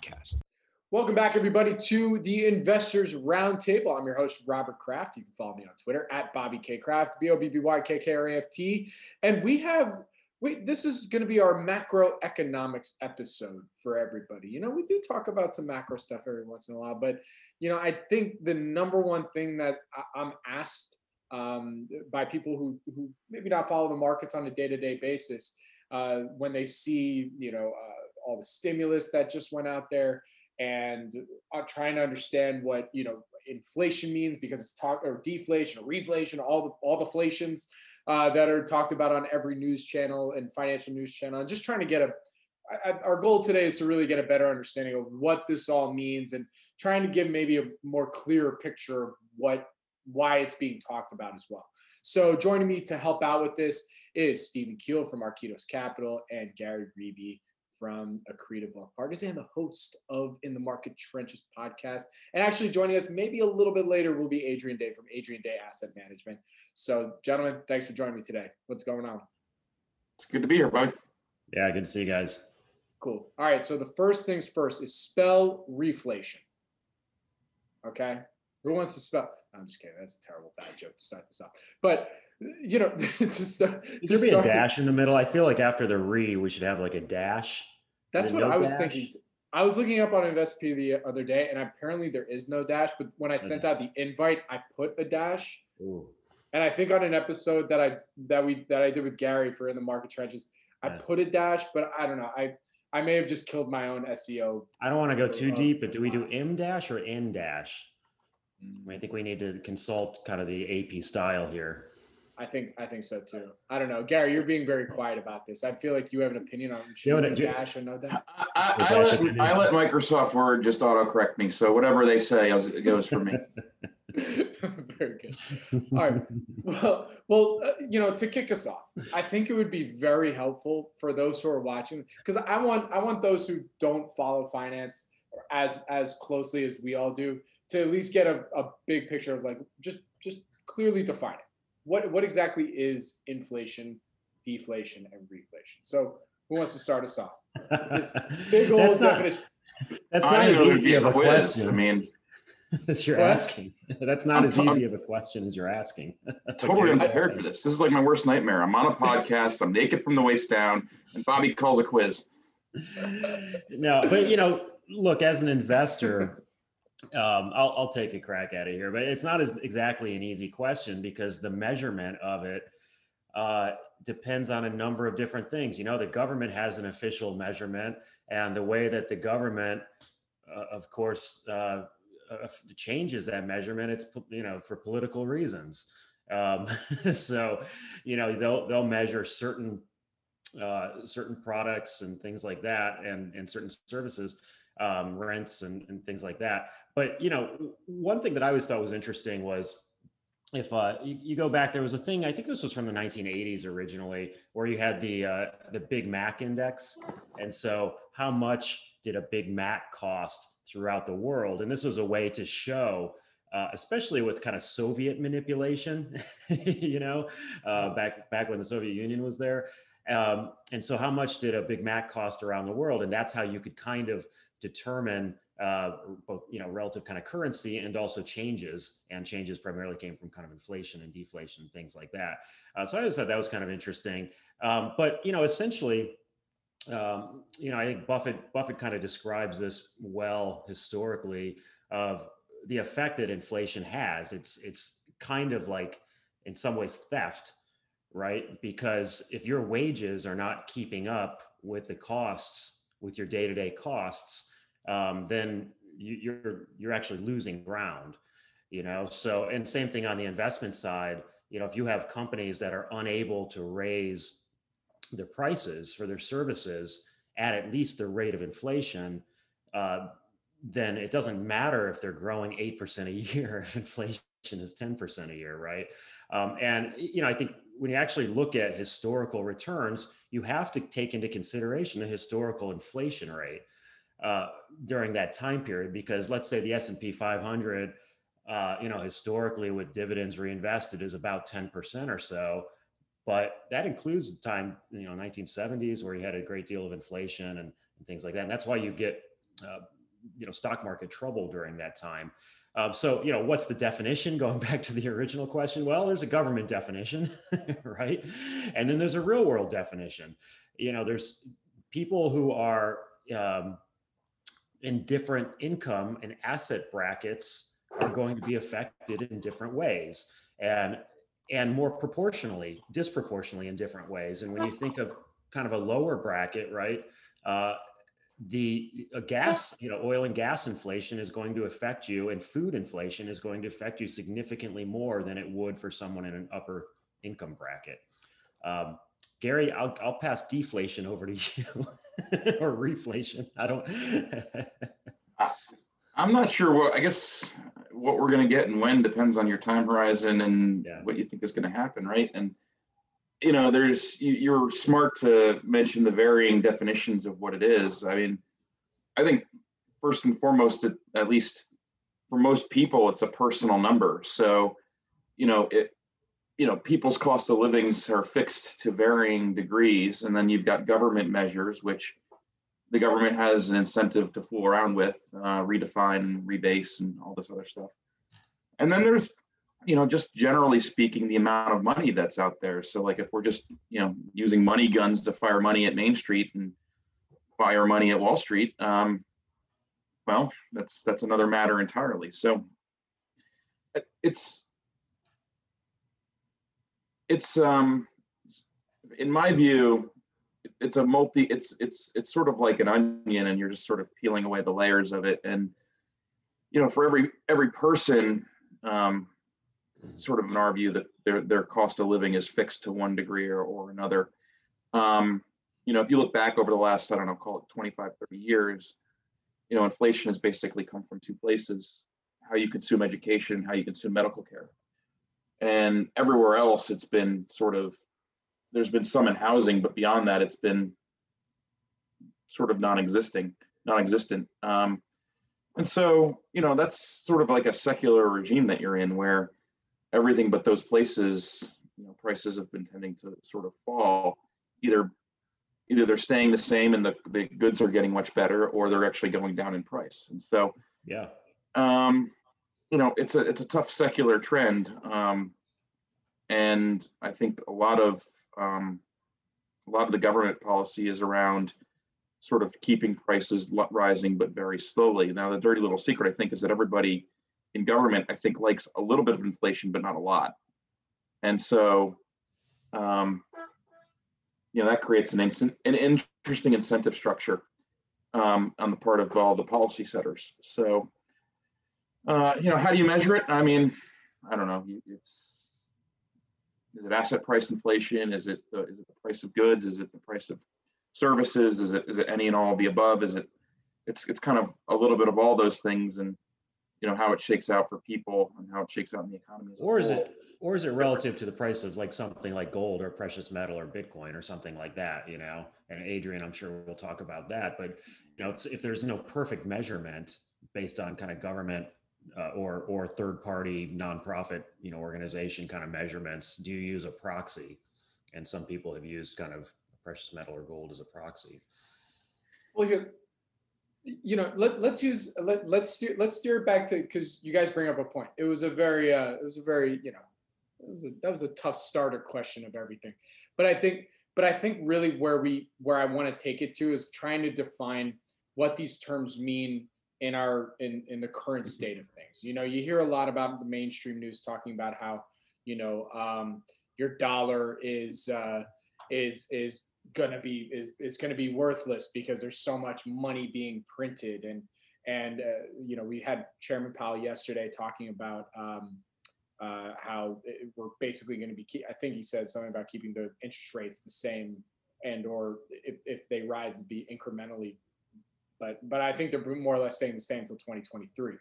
podcast. Welcome back, everybody, to the Investors Roundtable. I'm your host, Robert Kraft. You can follow me on Twitter at Bobby K. Kraft, B O B B Y K K R A F T. And we have, we, this is going to be our macroeconomics episode for everybody. You know, we do talk about some macro stuff every once in a while, but, you know, I think the number one thing that I'm asked um, by people who, who maybe not follow the markets on a day to day basis uh, when they see, you know, uh, all the stimulus that just went out there and uh, trying to understand what you know inflation means because it's talk or deflation or reflation all the all the inflations uh, that are talked about on every news channel and financial news channel and just trying to get a I, our goal today is to really get a better understanding of what this all means and trying to give maybe a more clear picture of what why it's being talked about as well. So joining me to help out with this is Steven Kiel from Arquitos Capital and Gary Reeby from Accretive Wealth Partners and the host of In the Market Trenches podcast. And actually joining us maybe a little bit later will be Adrian Day from Adrian Day Asset Management. So, gentlemen, thanks for joining me today. What's going on? It's good to be here, bud. Yeah, good to see you guys. Cool. All right. So the first things first is spell reflation. Okay. Who wants to spell? I'm just kidding. That's a terrible bad joke to start this off. But you know, to start, there be a dash in the middle? I feel like after the re, we should have like a dash. That's what no I was dash? thinking. I was looking up on Investopedia the other day, and apparently there is no dash. But when I sent out the invite, I put a dash. Ooh. And I think on an episode that I that we that I did with Gary for in the market trenches, I yeah. put a dash, but I don't know. I I may have just killed my own SEO. I don't want to go too deep, but do we do M dash or N dash? I mm. think we need to consult kind of the AP style here. I think I think so too. I don't know, Gary. You're being very quiet about this. I feel like you have an opinion on should you know dash or no dash. I, I, I, let, I let Microsoft Word just auto correct me, so whatever they say it goes for me. very good. All right. Well, well, uh, you know, to kick us off, I think it would be very helpful for those who are watching because I want I want those who don't follow finance as as closely as we all do to at least get a, a big picture of like just just clearly define it what what exactly is inflation, deflation, and reflation? So who wants to start us off? This big old that's definition. Not, that's not as easy of a quiz. question. I mean, as you're what? asking. That's not I'm, as easy I'm, of a question as you're asking. totally unprepared for this. This is like my worst nightmare. I'm on a podcast. I'm naked from the waist down, and Bobby calls a quiz. no, but you know, look, as an investor, um, I'll, I'll take a crack at it here, but it's not as exactly an easy question because the measurement of it uh, depends on a number of different things. You know, the government has an official measurement, and the way that the government, uh, of course, uh, uh changes that measurement, it's you know for political reasons. Um, so, you know, they'll they'll measure certain uh, certain products and things like that, and and certain services um, rents and, and things like that. But you know, one thing that I always thought was interesting was if uh, you, you, go back, there was a thing. I think this was from the 1980s originally, where you had the uh, the Big Mac index, and so how much did a Big Mac cost throughout the world? And this was a way to show. Uh, especially with kind of Soviet manipulation, you know, uh, back back when the Soviet Union was there, um, and so how much did a Big Mac cost around the world? And that's how you could kind of determine uh, both you know relative kind of currency and also changes and changes primarily came from kind of inflation and deflation things like that. Uh, so i just thought that was kind of interesting. Um, but you know essentially um, you know i think buffett buffett kind of describes this well historically of the effect that inflation has. It's it's kind of like in some ways theft right? Because if your wages are not keeping up with the costs with your day-to-day costs um, then you, you're you're actually losing ground you know so and same thing on the investment side you know if you have companies that are unable to raise their prices for their services at at least the rate of inflation uh, then it doesn't matter if they're growing 8% a year if inflation is 10% a year, right? Um, and, you know, I think when you actually look at historical returns, you have to take into consideration the historical inflation rate uh, during that time period, because let's say the S&P 500, uh, you know, historically with dividends reinvested is about 10% or so, but that includes the time, you know, 1970s where you had a great deal of inflation and, and things like that. And that's why you get, uh, you know, stock market trouble during that time. Um, so, you know, what's the definition? Going back to the original question, well, there's a government definition, right? And then there's a real world definition. You know, there's people who are um, in different income and asset brackets are going to be affected in different ways, and and more proportionally, disproportionately in different ways. And when you think of kind of a lower bracket, right? Uh, the gas, you know, oil and gas inflation is going to affect you, and food inflation is going to affect you significantly more than it would for someone in an upper income bracket. Um, Gary, I'll, I'll pass deflation over to you or reflation. I don't. I'm not sure what, I guess what we're going to get and when depends on your time horizon and Yeah. what you think is going to happen, right? And, you know, there's, you, you're smart to mention the varying definitions of what it is. I mean, I think first and foremost, at, at least for most people, it's a personal number. So, you know, it, you know, people's cost of livings are fixed to varying degrees. And then you've got government measures, which the government has an incentive to fool around with, uh, redefine, rebase, and all this other stuff. And then there's, you know, just generally speaking, the amount of money that's out there. So, like, if we're just, you know, using money guns to fire money at Main Street and fire money at Wall Street, um, well, that's that's another matter entirely. So, it's it's um, in my view, it's a multi it's it's it's sort of like an onion and you're just sort of peeling away the layers of it. And you know for every every person um sort of in our view that their their cost of living is fixed to one degree or, or another. Um you know if you look back over the last i don't know call it 25 30 years you know inflation has basically come from two places how you consume education how you consume medical care and everywhere else it's been sort of there's been some in housing, but beyond that, it's been sort of non-existing, non-existent. Um, and so, you know, that's sort of like a secular regime that you're in, where everything but those places, you know, prices have been tending to sort of fall. Either, either they're staying the same and the, the goods are getting much better, or they're actually going down in price. And so, yeah. um, you know, it's a it's a tough secular trend, um, and I think a lot of um, a lot of the government policy is around sort of keeping prices rising, but very slowly. Now, the dirty little secret, I think, is that everybody in government, I think, likes a little bit of inflation, but not a lot. And so, um, you know, that creates an, incen- an interesting incentive structure um, on the part of all the policy setters. So, uh, you know, how do you measure it? I mean, I don't know. It's is it asset price inflation? Is it the, is it the price of goods? Is it the price of services? Is it is it any and all of the above? Is it it's it's kind of a little bit of all those things and you know how it shakes out for people and how it shakes out in the economy. Or is it or is it relative to the price of like something like gold or precious metal or Bitcoin or something like that? You know, and Adrian, I'm sure we'll talk about that. But you know, it's, if there's no perfect measurement based on kind of government uh, or or third party nonprofit you know organization kind of measurements, do you use a proxy? And some people have used kind of precious metal or gold as a proxy. Well, you, you know, let, let's use let, let's steer let's steer it back to because you guys bring up a point. It was a very uh, it was a very you know it was a, that was a tough starter question of everything, but I think but I think really where we where I want to take it to is trying to define what these terms mean in our in in the current state of things. You know, you hear a lot about the mainstream news talking about how you know um, your dollar is uh, is is gonna be is, is gonna be worthless because there's so much money being printed and and uh, you know we had Chairman Powell yesterday talking about um, uh, how it- we're basically going to be keep, I think he said something about keeping the interest rates the same and or if, if they rise to be incrementally but but I think they're more or less staying the same until 2023.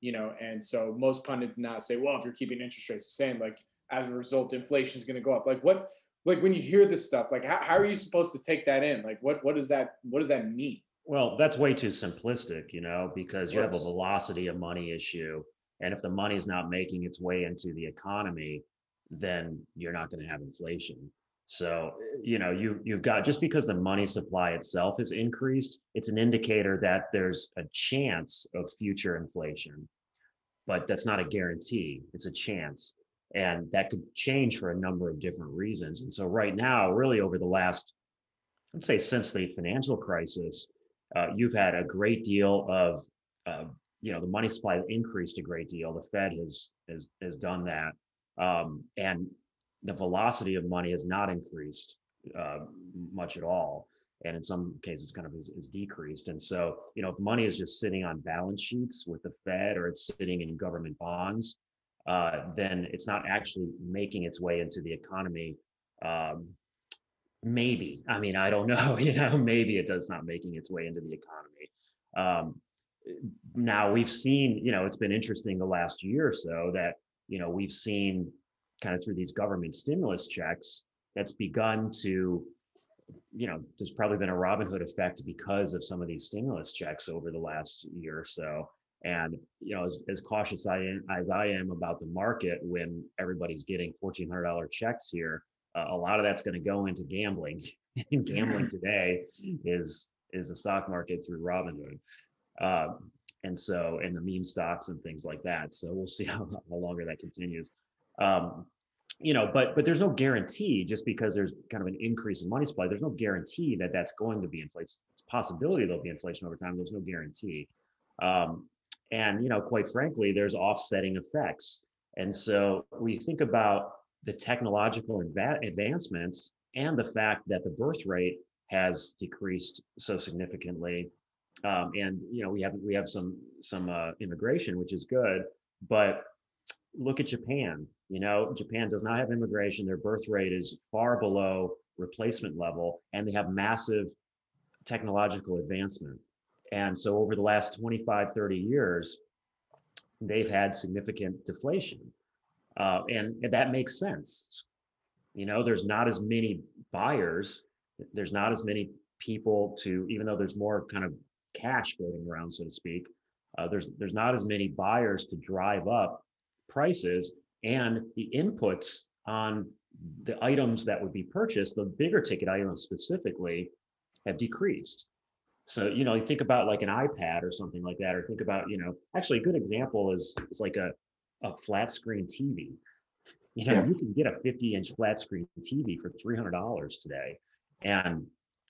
You know, and so most pundits now say, well, if you're keeping interest rates the same, like as a result, inflation is going to go up. Like what? Like when you hear this stuff, like how, how are you supposed to take that in? Like what what does that what does that mean? Well, that's way too simplistic, you know, because you have a velocity of money issue. And if the money is not making its way into the economy, then you're not going to have inflation. So, you know, you you've got just because the money supply itself is increased, it's an indicator that there's a chance of future inflation. But that's not a guarantee. It's a chance. And that could change for a number of different reasons. And so right now, really over the last, let's say since the financial crisis, uh, you've had a great deal of, uh, you know, the money supply increased a great deal. The Fed has has has done that, um, and the velocity of money has not increased uh, much at all, and in some cases, kind of is, is decreased. And so, you know, if money is just sitting on balance sheets with the Fed or it's sitting in government bonds, uh, then it's not actually making its way into the economy um, maybe. I mean i don't know you know maybe it does not making its way into the economy. Um, now we've seen you know it's been interesting the last year or so that you know we've seen kind of through these government stimulus checks that's begun to you know there's probably been a robin hood effect because of some of these stimulus checks over the last year or so and you know as, as cautious I am, as i am about the market when everybody's getting $1400 checks here uh, a lot of that's going to go into gambling. and gambling today is is the stock market through Robinhood. Um, and so, and the meme stocks and things like that. So we'll see how, how longer that continues. Um, you know, but but there's no guarantee just because there's kind of an increase in money supply. There's no guarantee that that's going to be inflation. It's possibility there'll be inflation over time. There's no guarantee. Um, and you know, quite frankly, there's offsetting effects. And so we think about the technological adva- advancements and the fact that the birth rate has decreased so significantly. Um, and you know we have we have some some uh, immigration, which is good, but look at Japan. You know, Japan does not have immigration. Their birth rate is far below replacement level, and they have massive technological advancement. And so over the last 25, 30 years, they've had significant deflation. Uh, and, that makes sense. You know, there's not as many buyers, there's not as many people to, even though there's more kind of cash floating around, so to speak, uh, there's there's not as many buyers to drive up prices and the inputs on the items that would be purchased, the bigger ticket items specifically, have decreased. So, you know, you think about like an iPad or something like that, or think about, you know, actually a good example is is like a a flat screen TV. You know, yeah. you can get a 50 inch flat screen TV for $300 today. And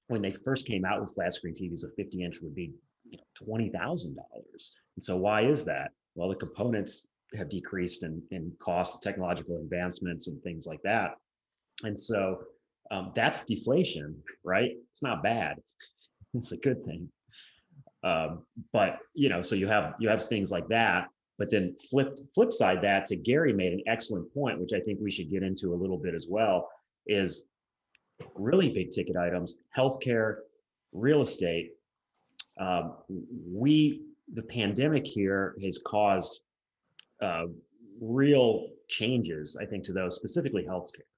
when they first came out with flat screen TVs, a 50 inch would be you know, $20,000. And so why is that? Well, the components have decreased in, in cost, technological advancements and things like that. And so um, that's deflation, right? It's not bad. It's a good thing. Um, but you know, so you have you have things like that but then flip flip side that to Gary made an excellent point, which I think we should get into a little bit as well, is really big ticket items, healthcare, real estate. Um, we the pandemic here has caused uh, real changes, I think, to those specifically healthcare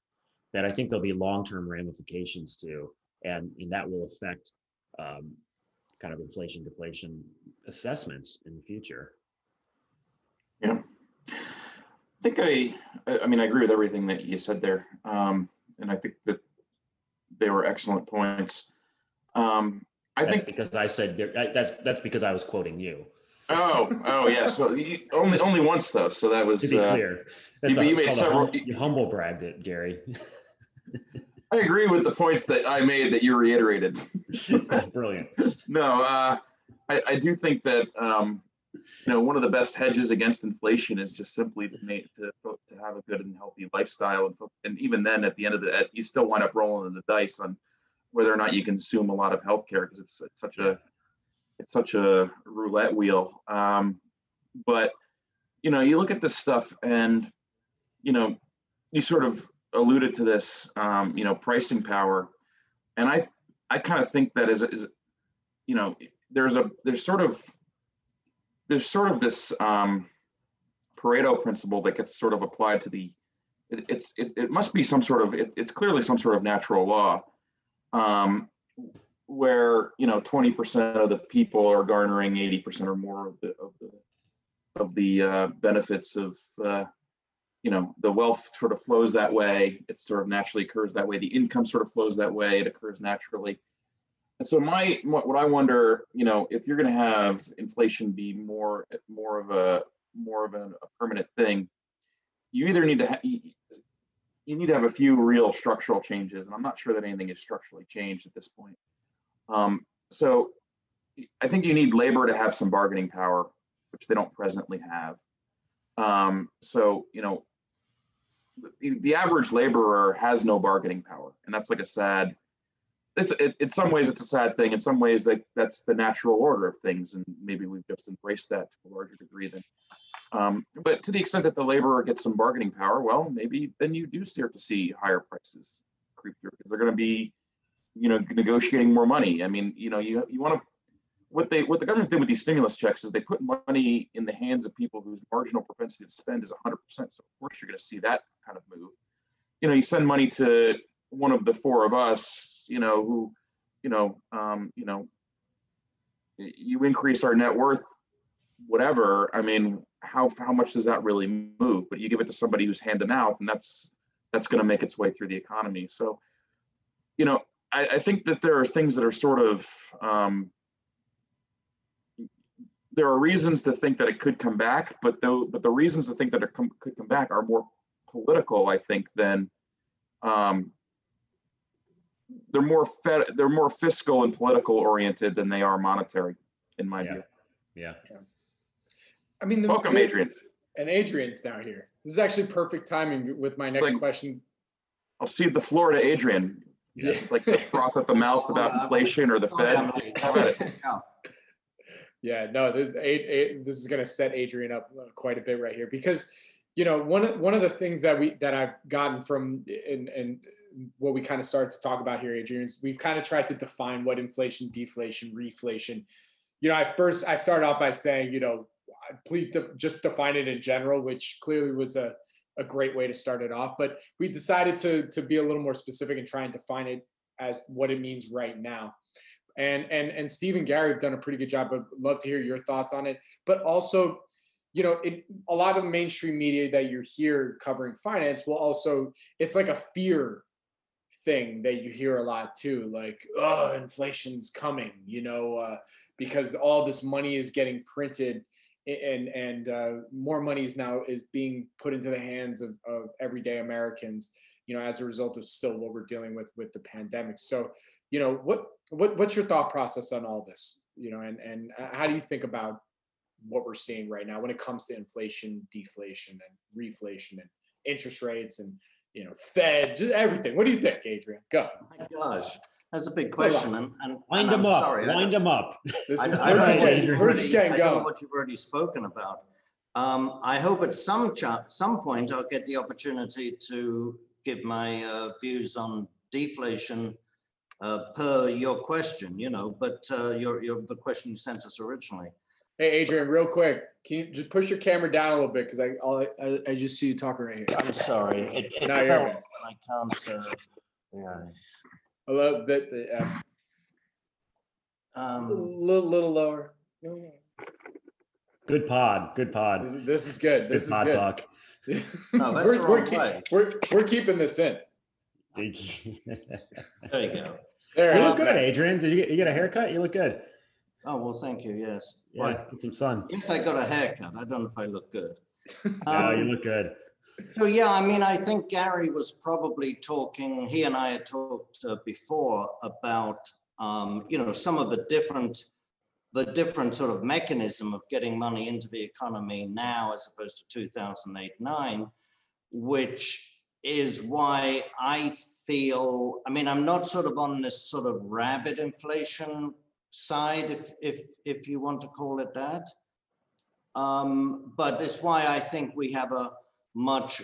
that I think there'll be long-term ramifications to, and, and that will affect um, kind of inflation deflation assessments in the future. Yeah. I think I, I mean, I agree with everything that you said there. Um, and I think that they were excellent points. Um, I that's think because I said that's that's because I was quoting you. Oh, oh yes. Well, you, only only once though, so that was to be uh, clear. That's you, a, you made several. Hum, you humble bragged it, Gary. I agree with the points that I made that you reiterated. Brilliant. No, uh, I, I do think that um, you know one of the best hedges against inflation is just simply to make to to have a good and healthy lifestyle and and even then at the end of the day, you still wind up rolling the dice on whether or not you consume a lot of healthcare because it's, it's such a it's such a roulette wheel. Um, but you know you look at this stuff and you know you sort of alluded to this um, you know pricing power. And i i kind of think that is is you know there's a there's sort of there's sort of this um, Pareto principle that gets sort of applied to the it, it's it, it must be some sort of it, it's clearly some sort of natural law. Um, where you know 20% of the people are garnering 80% or more of the of the of the uh, benefits of uh, you know the wealth sort of flows that way. It sort of naturally occurs that way. The income sort of flows that way. It occurs naturally. And so my what, i wonder you know if you're going to have inflation be more more of a more of a, a permanent thing you either need to ha- you need to have a few real structural changes and i'm not sure that anything is structurally changed at this point um, so i think you need labor to have some bargaining power which they don't presently have. Um, so you know the, average laborer has no bargaining power and that's like a sad it's it, in some ways it's a sad thing in some ways like that's the natural order of things and maybe we've just embraced that to a larger degree than um, but to the extent that the laborer gets some bargaining power well maybe then you do start to see higher prices creep through because they're going to be you know negotiating more money i mean you know you, you want to what they what the government did with these stimulus checks is they put money in the hands of people whose marginal propensity to spend is 100%. So of course you're going to see that kind of move. You know, you send money to one of the four of us, you know, who, you know, um, you know, you increase our net worth, whatever. I mean, how how much does that really move? But you give it to somebody who's hand to mouth, and that's that's going to make its way through the economy. So, you know, I, I think that there are things that are sort of um, there are reasons to think that it could come back, but though, but the reasons to think that it com- could come back are more political, I think, than um, they're more fed, they're more fiscal and political oriented than they are monetary, in my Yeah. view. Yeah. I mean, the, Welcome, Adrian. And Adrian's now here. This is actually perfect timing with my next Like- question. I'll cede the floor to Adrian. Yeah. Like the froth at the mouth about inflation or the Fed. Have at it. Yeah, no, the, a, a, this is going to set Adrian up uh, quite a bit right here because, you know, one of one of the things that we that I've gotten from and and what we kind of started to talk about here, Adrian, is we've kind of tried to define what inflation, deflation, reflation. You know, I first I started off by saying, you know, please de- just define it in general, which clearly was a a great way to start it off. But we decided to to be a little more specific and try and define it as what it means right now and and and Steve and Gary have done a pretty good job. I'd love to hear your thoughts on it. But also, you know, it, a lot of the mainstream media that you hear covering finance will also it's like a fear thing that you hear a lot too, like oh, inflation's coming, you know, uh, because all this money is getting printed. And and uh, more money is now is being put into the hands of, of everyday Americans, you know, as a result of still what we're dealing with with the pandemic. So, you know, what what what's your thought process on all this you know and and uh, how do you think about what we're seeing right now when it comes to inflation deflation and reflation and interest rates and you know fed just everything what do you think adrian go My gosh, that's a big It's a question. And, and Wind and them I'm up. sorry, Wind them up. this I- is, I we're, know just what getting, you've we're just already- getting I know going What you've already spoken about. Um, I hope at some cha- some point I'll get the opportunity to give my uh, views on deflation uh, per your question, you know, but uh, your, your, the question you sent us originally. Hey adrian real quick can you just push your camera down a little bit because I, all I I I just see you talking right here I'm sorry. It, it No, you're fell, good. I can't, uh, yeah. a little bit uh, a Um, little, little lower Good pod. Good pod. this, is- this is good Good this is pod good talk. No, that's we're, the we're, wrong keep- way. we're, we're keeping this in Thank you there you go. there look how's good, next? Adrian. Did you get, you get a haircut? You look good. Oh, well, thank you. Yes. Yeah, Well, get some sun. yes, I got a haircut. I don't know if I look good. No, you Um, look good. So, yeah, I mean, I think Gary was probably talking, he and I had talked uh, before about, um, you know, some of the different, the different sort of mechanism of getting money into the economy now as opposed to 2008, nine, which is why I feel, I mean, I'm not sort of on this sort of rapid inflation side, if, if, if you want to call it that. Um, but it's why I think we have a much,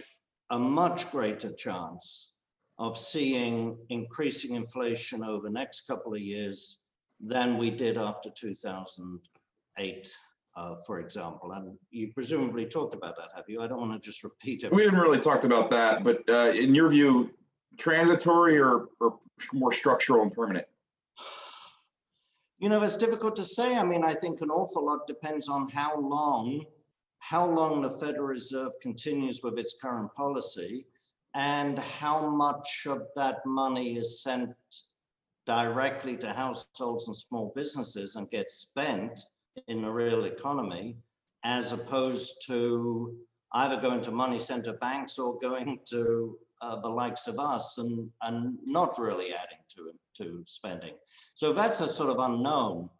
a much greater chance of seeing increasing inflation over the next couple of years than we did after 2008, uh, for example. And you presumably talked about that, have you? I don't want to just repeat it. We haven't really talked about that, but uh, in your view, transitory or, or more structural and permanent? You know, it's difficult to say. I mean, I think an awful lot depends on how long, mm-hmm. how long the Federal Reserve continues with its current policy and how much of that money is sent directly to households and small businesses and gets spent in the real economy, as opposed to either going to money center banks or going to uh, the likes of us and, and not really adding to, to spending. So that's a sort of unknown.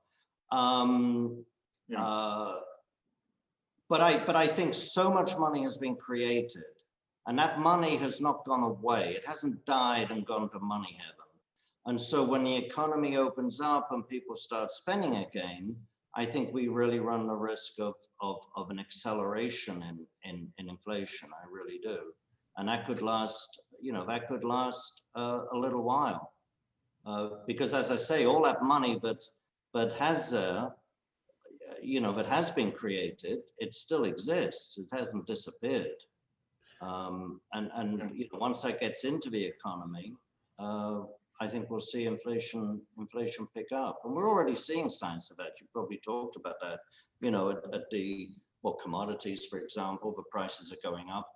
Um, Yeah. uh, but I, but I think so much money has been created and that money has not gone away. It hasn't died and gone to money heaven. And so when the economy opens up and people start spending again, I think we really run the risk of, of, of an acceleration in, in, in inflation. I really do. And that could last, you know, that could last uh, a little while. Uh, because as I say, all that money that, that has, uh, you know, that has been created, it still exists. It hasn't disappeared. Um, and and you know, once that gets into the economy, uh, I think we'll see inflation inflation pick up, and we're already seeing signs of that. You probably talked about that. You know, at, at the what commodities, for example, the prices are going up.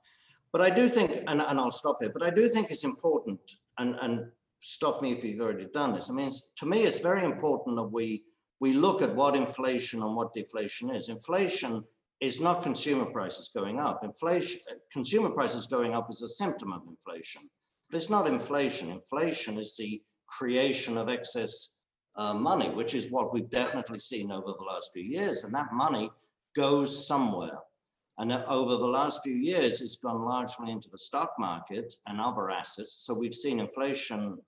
But I do think, and, and I'll stop here. But I do think it's important, and and stop me if you've already done this. I mean, to me, it's very important that we we look at what inflation and what deflation is. Inflation is not consumer prices going up. Inflation, consumer prices going up is a symptom of inflation, but it's not inflation. Inflation is the creation of excess uh, money, which is what we've definitely seen over the last few years. And that money goes somewhere. And over the last few years, it's gone largely into the stock market and other assets. So we've seen inflation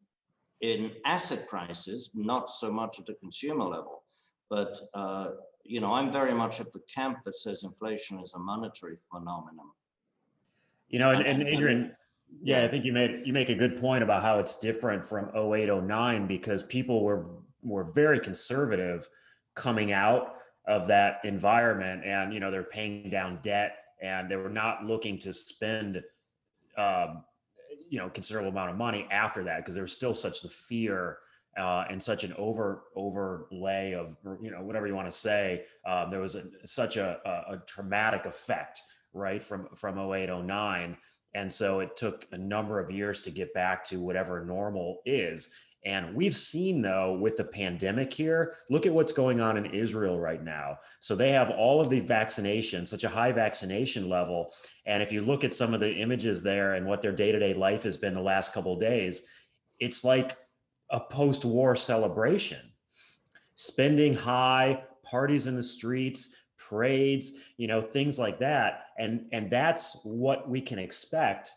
in asset prices, not so much at the consumer level. But uh, you know, I'm very much at the camp that says inflation is a monetary phenomenon. You know, and, and Adrian, yeah, I think you made you make a good point about how it's different from 08, 09 because people were were very conservative coming out of that environment, and you know they're paying down debt and they were not looking to spend, um, you know, considerable amount of money after that because there was still such the fear uh, and such an over overlay of you know whatever you want to say. Um, there was a, such a, a, a, traumatic effect, right, from from 08, 09. And so it took a number of years to get back to whatever normal is. And we've seen though with the pandemic here, look at what's going on in Israel right now. So they have all of the vaccination, such a high vaccination level. And if you look at some of the images there and what their day-to-day life has been the last couple of days, it's like a post-war celebration spending high parties in the streets parades you know things like that and and that's what we can expect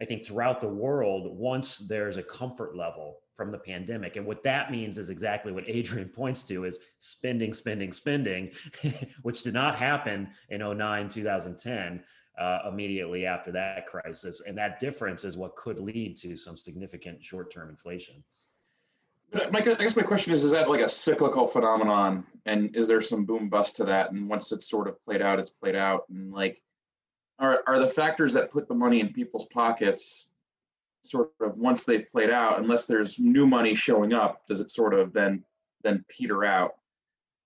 i think throughout the world once there's a comfort level from the pandemic and what that means is exactly what adrian points to is spending spending spending which did not happen in 09 2010 uh, immediately after that crisis and that difference is what could lead to some significant short-term inflation my, I guess my question is: Is that like a cyclical phenomenon, and is there some boom bust to that? And once it's sort of played out, it's played out. And like, are are the factors that put the money in people's pockets sort of once they've played out, unless there's new money showing up, does it sort of then then peter out?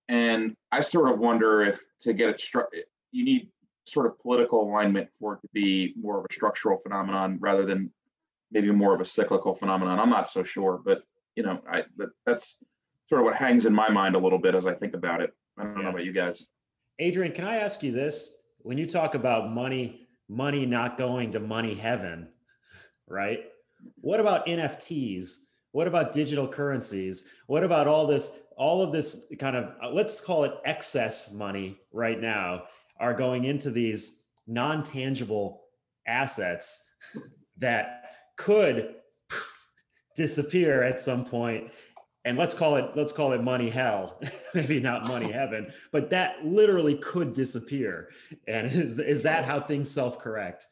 And I sort of wonder if to get it struck, you need sort of political alignment for it to be more of a structural phenomenon rather than maybe more of a cyclical phenomenon. I'm not so sure, but you know, I that, that's sort of what hangs in my mind a little bit as I think about it. I don't yeah. know about you guys. Adrian, can I ask you this? When you talk about money, money not going to money heaven, right? What about NFTs? What about digital currencies? What about all this, all of this kind of, uh, let's call it excess money right now, are going into these non tangible assets that could disappear at some point and let's call it let's call it money hell maybe not money heaven but that literally could disappear and is, is that how things self-correct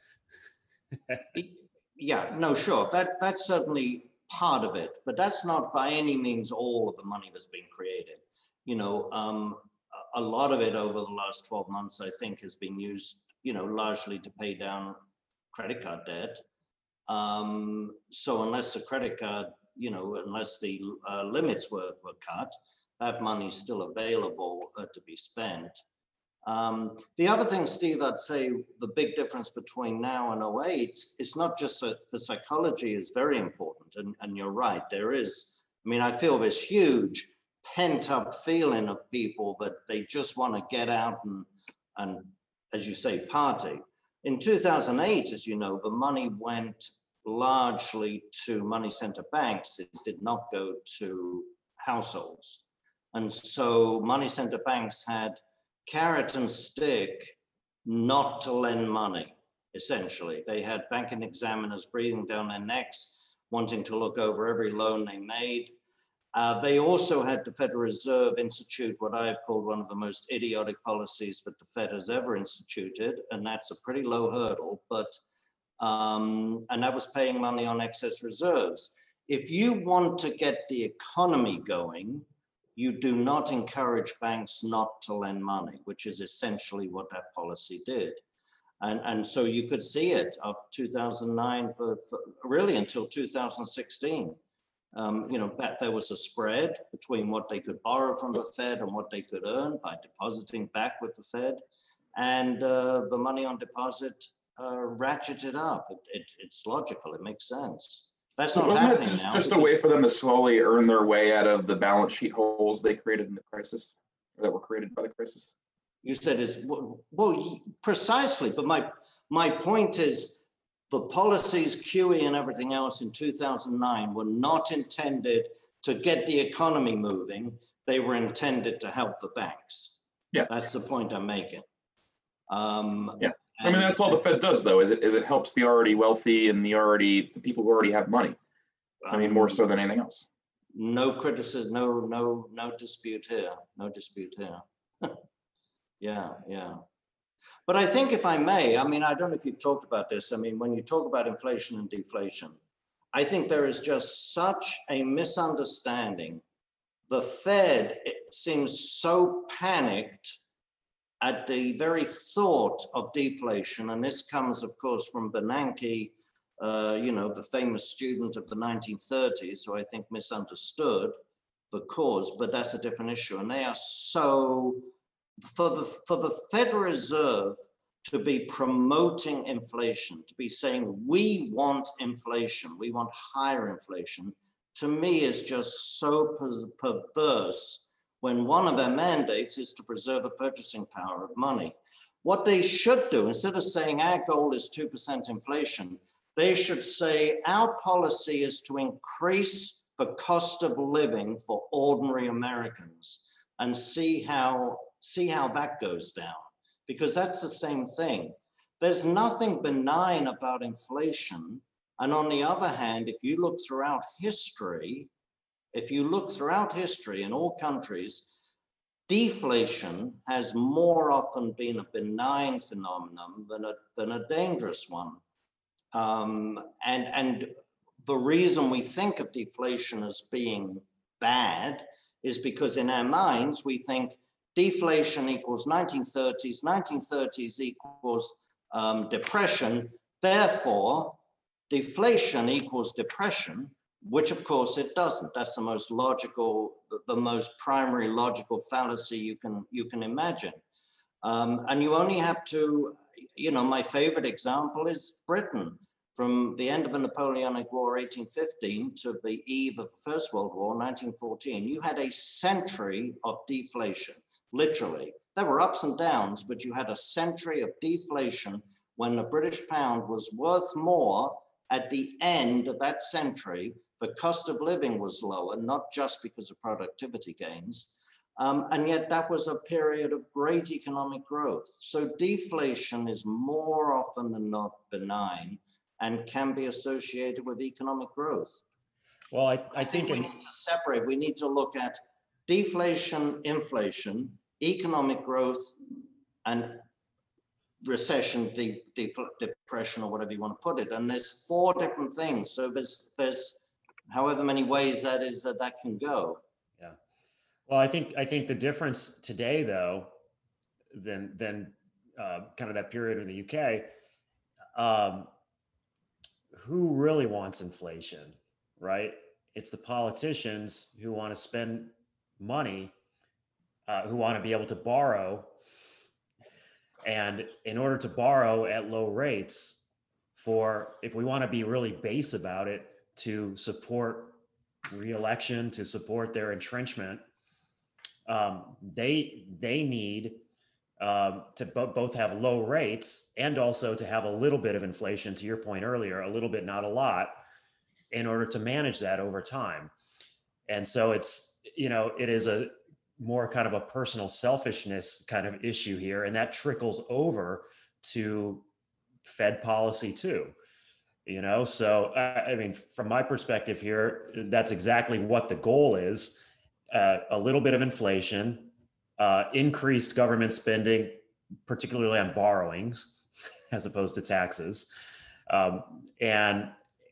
yeah no sure that that's certainly part of it, but that's not by any means all of the money that's been created. You know, um, a lot of it over the last 12 months, I think, has been used, you know, largely to pay down credit card debt. Um, so unless the credit card, you know, unless the uh, limits were, were cut, that money is still available uh, to be spent. Um, the other thing, Steve, I'd say the big difference between now and 08 is not just that the psychology is very important, and, and you're right, there is. I mean, I feel this huge pent up feeling of people that they just want to get out and, and, as you say, party. In 2008, as you know, the money went largely to money center banks. It did not go to households. And so money center banks had carrot and stick not to lend money, essentially. They had banking examiners breathing down their necks, wanting to look over every loan they made. Uh, they also had the Federal Reserve institute what I've called one of the most idiotic policies that the Fed has ever instituted, and that's a pretty low hurdle, but um, and that was paying money on excess reserves. If you want to get the economy going, you do not encourage banks not to lend money, which is essentially what that policy did. And, and so you could see it of 2009 for, for really until 2016. Um, you know, that there was a spread between what they could borrow from the Fed and what they could earn by depositing back with the Fed. And uh, the money on deposit uh, ratcheted up. It, it, it's logical, it makes sense. That's not Wasn't happening just, now. just a way for them to slowly earn their way out of the balance sheet holes they created in the crisis, or that were created by the crisis? you said is well, well precisely but my my point is the policies QE and everything else in 2009 were not intended to get the economy moving they were intended to help the banks Yeah. that's the point i'm making um Yeah. I mean, that's all the Fed does, though, is it, is it helps the already wealthy and the already, the people who already have money. I mean, more so than anything else. no criticism no no no dispute here no dispute here yeah yeah but i think if i may i mean i don't know if you've talked about this i mean when you talk about inflation and deflation i think there is just such a misunderstanding the fed it seems so panicked at the very thought of deflation and this comes of course from bernanke uh, you know, the famous student of the 1930s, who I think misunderstood the cause, but that's a different issue. And they are so, for the, for the Federal Reserve to be promoting inflation, to be saying, we want inflation, we want higher inflation, to me is just so per- perverse when one of their mandates is to preserve the purchasing power of money. What they should do, instead of saying our goal is 2% inflation, they should say our policy is to increase the cost of living for ordinary Americans and see how see how that goes down because that's the same thing. There's nothing benign about inflation. And on the other hand, if you look throughout history, if you look throughout history in all countries, deflation has more often been a benign phenomenon than a, than a dangerous one. Um, and, and the reason we think of deflation as being bad is because in our minds we think deflation equals 1930s, 1930s equals um, depression, therefore deflation equals depression, which of course it doesn't. That's the most logical, the, most primary logical fallacy you can you can imagine. Um, and you only have to, you know, my favorite example is Britain. From the end of the Napoleonic War, 1815, to the eve of the First World War, 1914, you had a century of deflation, literally. There were ups and downs, but you had a century of deflation when the British pound was worth more at the end of that century. The cost of living was lower, not just because of productivity gains. Um, and yet that was a period of great economic growth. So deflation is more often than not benign and can be associated with economic growth. Well, I, I I think think, we need to separate. We need to look at deflation, inflation, economic growth, and recession, de- depression, or whatever you want to put it. And there's four different things. So there's there's however many ways that is that that can go. Yeah. Well, I think I think the difference today, though, than than uh, kind of that period in the UK, um, who really wants inflation, right? It's the politicians who want to spend money, uh, who want to be able to borrow, and in order to borrow at low rates, for if we want to be really base about it, to support reelection, to support their entrenchment, um, they they need um, to bo- both have low rates and also to have a little bit of inflation. To your point earlier, a little bit, not a lot, in order to manage that over time. And so it's you know it is a more kind of a personal selfishness kind of issue here, and that trickles over to Fed policy too you know? So i mean from my perspective here that's exactly what the goal is uh, a little bit of inflation uh, increased government spending particularly on borrowings as opposed to taxes. Um, and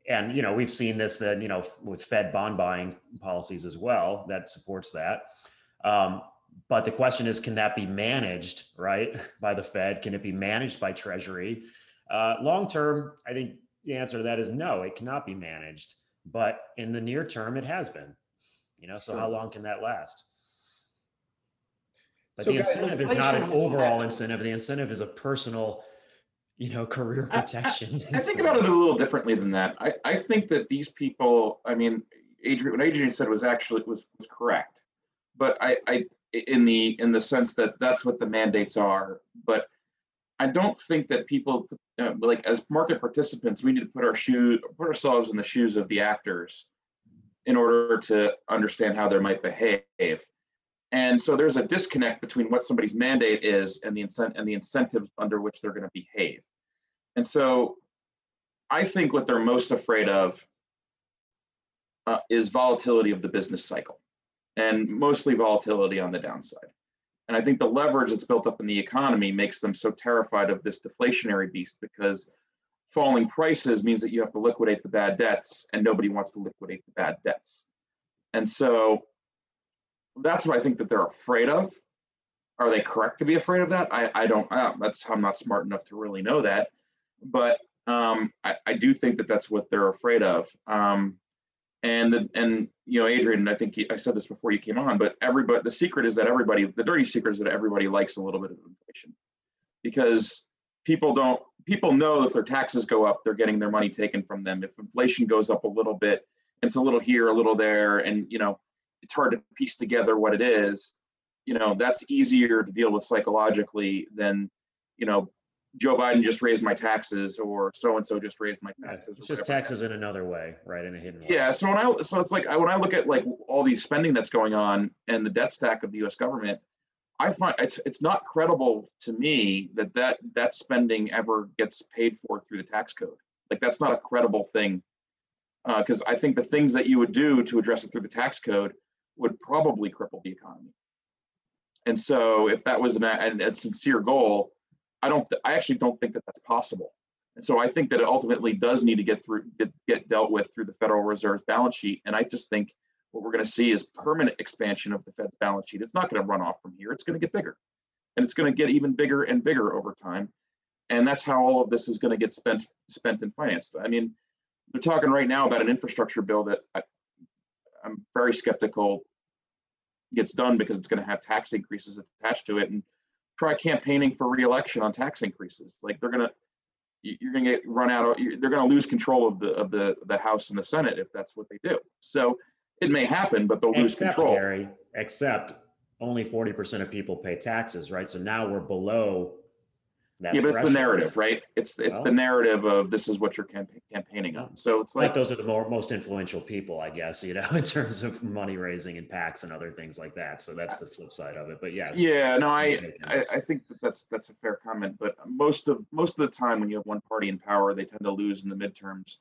and you know we've seen this then you know with fed bond buying policies as well that supports that. Um, but the question is can that be managed right by the fed? Can it be managed by treasury? Uh, long term i think the answer to that is no, it cannot be managed. But in the near term, it has been. You know, so Sure. how long can that last? But So the guys, incentive is not an overall incentive. The incentive is a personal, you know, career I- I- protection. I think about it a little differently than that. I, I think that these people, I mean, Adrian, what Adrian said was actually was, was correct. But I, I, in the in the sense that that's what the mandates are. But I don't think that people, uh, like as market participants, we need to put our shoe, put ourselves in the shoes of the actors, in order to understand how they might behave. And so there's a disconnect between what somebody's mandate is and the incent and the incentives under which they're going to behave. And so I think what they're most afraid of uh, is volatility of the business cycle and mostly volatility on the downside. And I think the leverage that's built up in the economy makes them so terrified of this deflationary beast because falling prices means that you have to liquidate the bad debts and nobody wants to liquidate the bad debts. And so that's what I think that they're afraid of. Are they correct to be afraid of that? I, I don't, that's, I'm not smart enough to really know that. But um, I, I do think that that's what they're afraid of. Um, and the, and you know, Adrian, I think you- I said this before you came on, but everybody, the secret is that everybody, the dirty secret is that everybody likes a little bit of inflation, because people don't, people know if their taxes go up, they're getting their money taken from them. If inflation goes up a little bit, it's a little here, a little there, and you know, it's hard to piece together what it is. You know, that's easier to deal with psychologically than, you know, Joe Biden just raised my taxes or so and so just raised my Yeah, taxes. It's just taxes in another way, right? In a hidden way. Yeah, so when I so it's like I, when I look at like all the spending that's going on and the debt stack of the U.S. government, I find it's it's not credible to me that that that spending ever gets paid for through the tax code. Like that's not a credible thing, uh, because I think the things that you would do to address it through the tax code would probably cripple the economy. And so if that was an, an, a sincere goal, I don't I actually don't think that that's possible. And so I think that it ultimately does need to get through, get, get dealt with through the Federal Reserve's balance sheet. And I just think what we're going to see is permanent expansion of the Fed's balance sheet. It's not going to run off from here. It's going to get bigger, and it's going to get even bigger and bigger over time. And that's how all of this is going to get spent, spent and financed. I mean, they're talking right now about an infrastructure bill that I, I'm very skeptical gets done because it's going to have tax increases attached to it. And try campaigning for reelection on tax increases. Like they're going to you- you're going to get run out of you- they're going to lose control of the of the the house and the senate if that's what they do so it may happen but they'll lose Except, control Gary, except only 40% of people pay taxes, right? So now we're below. Yeah but it's the narrative right it's it's the narrative of this is what you're campa- campaigning on so it's like those are the more, most influential people, I guess, you know, in terms of money raising and PACs and other things like that. So that's the flip side of it. But yes. yeah no i I, I think that that's that's a fair comment but most of most of the time when you have one party in power they tend to lose in the midterms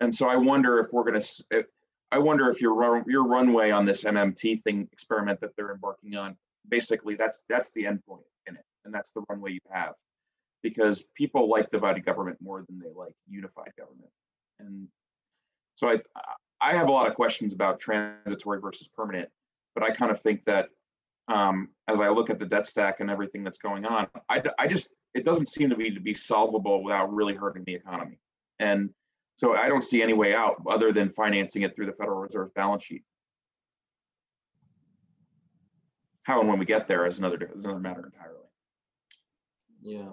and so i wonder if we're going to i wonder if your run, your runway on this mmt thing experiment that they're embarking on basically that's that's the end point in it and that's the runway you have because people like divided government more than they like unified government and so i I have a lot of questions about transitory versus permanent, but I kind of think that um, as I look at the debt stack and everything that's going on, I, I just it doesn't seem to me to be solvable without really hurting the economy. And so I don't see any way out other than financing it through the Federal Reserve's balance sheet. How and when we get there is another is another matter entirely. Yeah.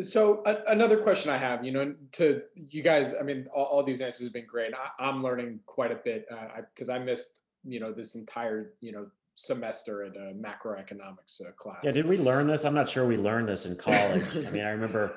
So another question I have, you know, to you guys, I mean, all, all these answers have been great. I, I'm learning quite a bit because I, missed, you know, this entire, you know, semester in a macroeconomics uh, class. Yeah, did we learn this? I'm not sure we learned this in college. I mean, I remember.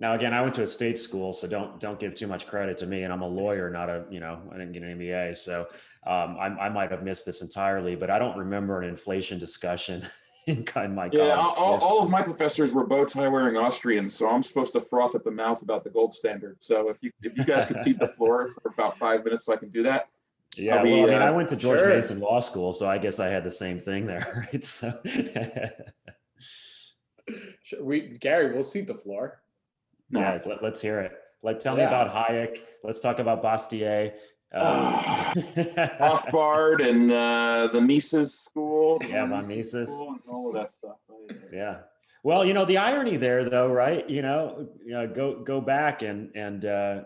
Now again, I went to a state school, so don't don't give too much credit to me. And I'm a lawyer, not a you know I didn't get an MBA, so um, I, I might have missed this entirely. But I don't remember an inflation discussion in kind of my Yeah, college. all, all of my professors were bow tie wearing Austrians, so I'm supposed to froth at the mouth about the gold standard. So if you if you guys could cede the floor for about five minutes, so I can do that. Yeah, I'll be, well, I mean, I uh, went to George sure. Mason Law School, so I guess I had the same thing there, right? So, Sure, We, Gary, we'll seat the floor. No. yeah, let, us hear it. Like, tell me about Hayek. Let's talk about Bastiat. Um, Rothbard and uh, the Mises School. Yeah, von Mises Mises. School and all of that stuff. yeah. Well, you know the irony there, though, right? You know, you know, go go back and and uh,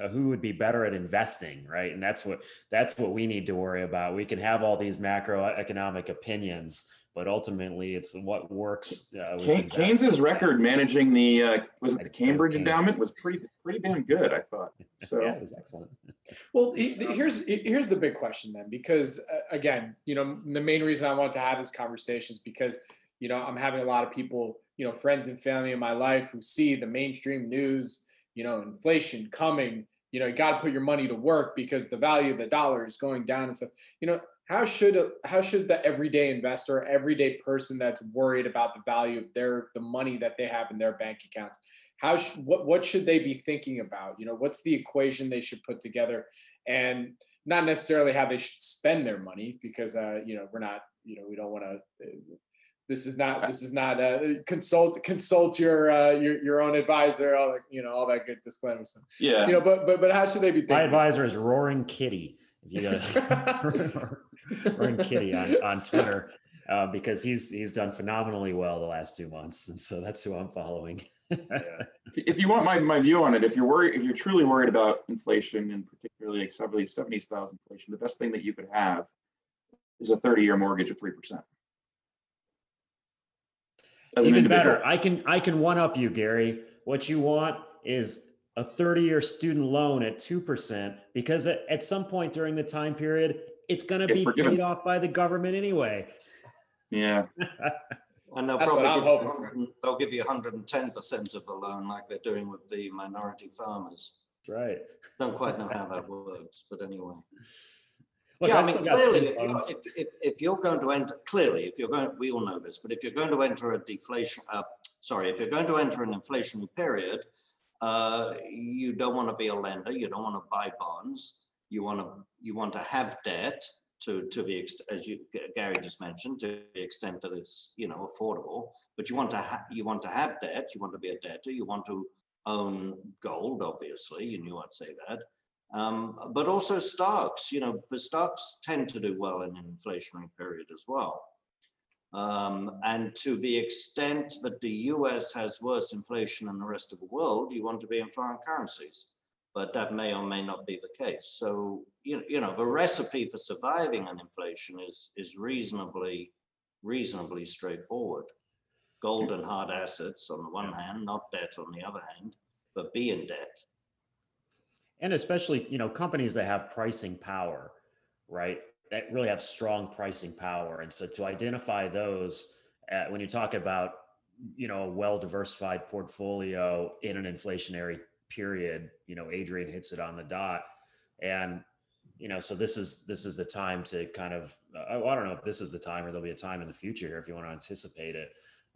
uh, who would be better at investing, right? And that's what that's what we need to worry about. We can have all these macroeconomic opinions, but ultimately, it's what works. Uh, with Key- Keynes's record managing the uh, was it the Cambridge Endowment was pretty pretty damn good, I thought. So yeah, it was excellent. Well, here's here's the big question then, because uh, again, you know, the main reason I want to have this conversation is because you know I'm having a lot of people, you know, friends and family in my life who see the mainstream news, you know, inflation coming. You know, you got to put your money to work because the value of the dollar is going down and stuff. You know, how should how should the everyday investor, everyday person that's worried about the value of their the money that they have in their bank accounts, how sh- what what should they be thinking about? You know, what's the equation they should put together, and not necessarily how they should spend their money because uh, you know we're not you know we don't want to. this is not this is not uh, consult consult your uh, your your own advisor, all that you know all that good disclaimer stuff. yeah, You know, but but but how should they be thinking? My advisor is Roaring Kitty. If you Roaring Kitty on, on Twitter, uh, because he's he's done phenomenally well the last two months, and so that's who I'm following. if you want my, my view on it, if you're worried, if you're truly worried about inflation and particularly like 70, 70 style inflation, the best thing that you could have is a 30 year mortgage of 3%. Even better, I can I can one up you, Gary. What you want is a 30-year student loan at two percent because at, at some point during the time period, it's going to be forgive paid him. off by the government anyway. Yeah. And they'll That's probably give you hoping for. 100 they'll give you hundred and ten percent of the loan like they're doing with the minority farmers. Right. Don't quite know how that works, but anyway. Look, Yeah, I mean, clearly, if you're, if, if, if you're going to enter, clearly, if you're going, we all know this, but if you're going to enter a deflation, uh, sorry, if you're going to enter an inflationary period, uh, you don't want to be a lender, you don't want to buy bonds, you want to, you want to have debt to, to the, ext- as you, Gary just mentioned, to the extent that it's, you know, affordable, but you want to have, you want to have debt, you want to be a debtor, you want to own gold, obviously, you knew I'd say that. Um, but also stocks, you know, the stocks tend to do well in an inflationary period as well. Um, and to the extent that the US has worse inflation than the rest of the world, you want to be in foreign currencies. But that may or may not be the case. So, you, know, you know, the recipe for surviving an inflation is, is reasonably, reasonably straightforward. Gold and hard assets on the one hand, not debt on the other hand, but be in debt. and especially you know companies that have pricing power right that really have strong pricing power and so to identify those uh, when you talk about you know a well diversified portfolio in an inflationary period you know adrian hits it on the dot. And you know so this is this is the time to kind of uh, i don't know if this is the time or there'll be a time in the future here if you want to anticipate it.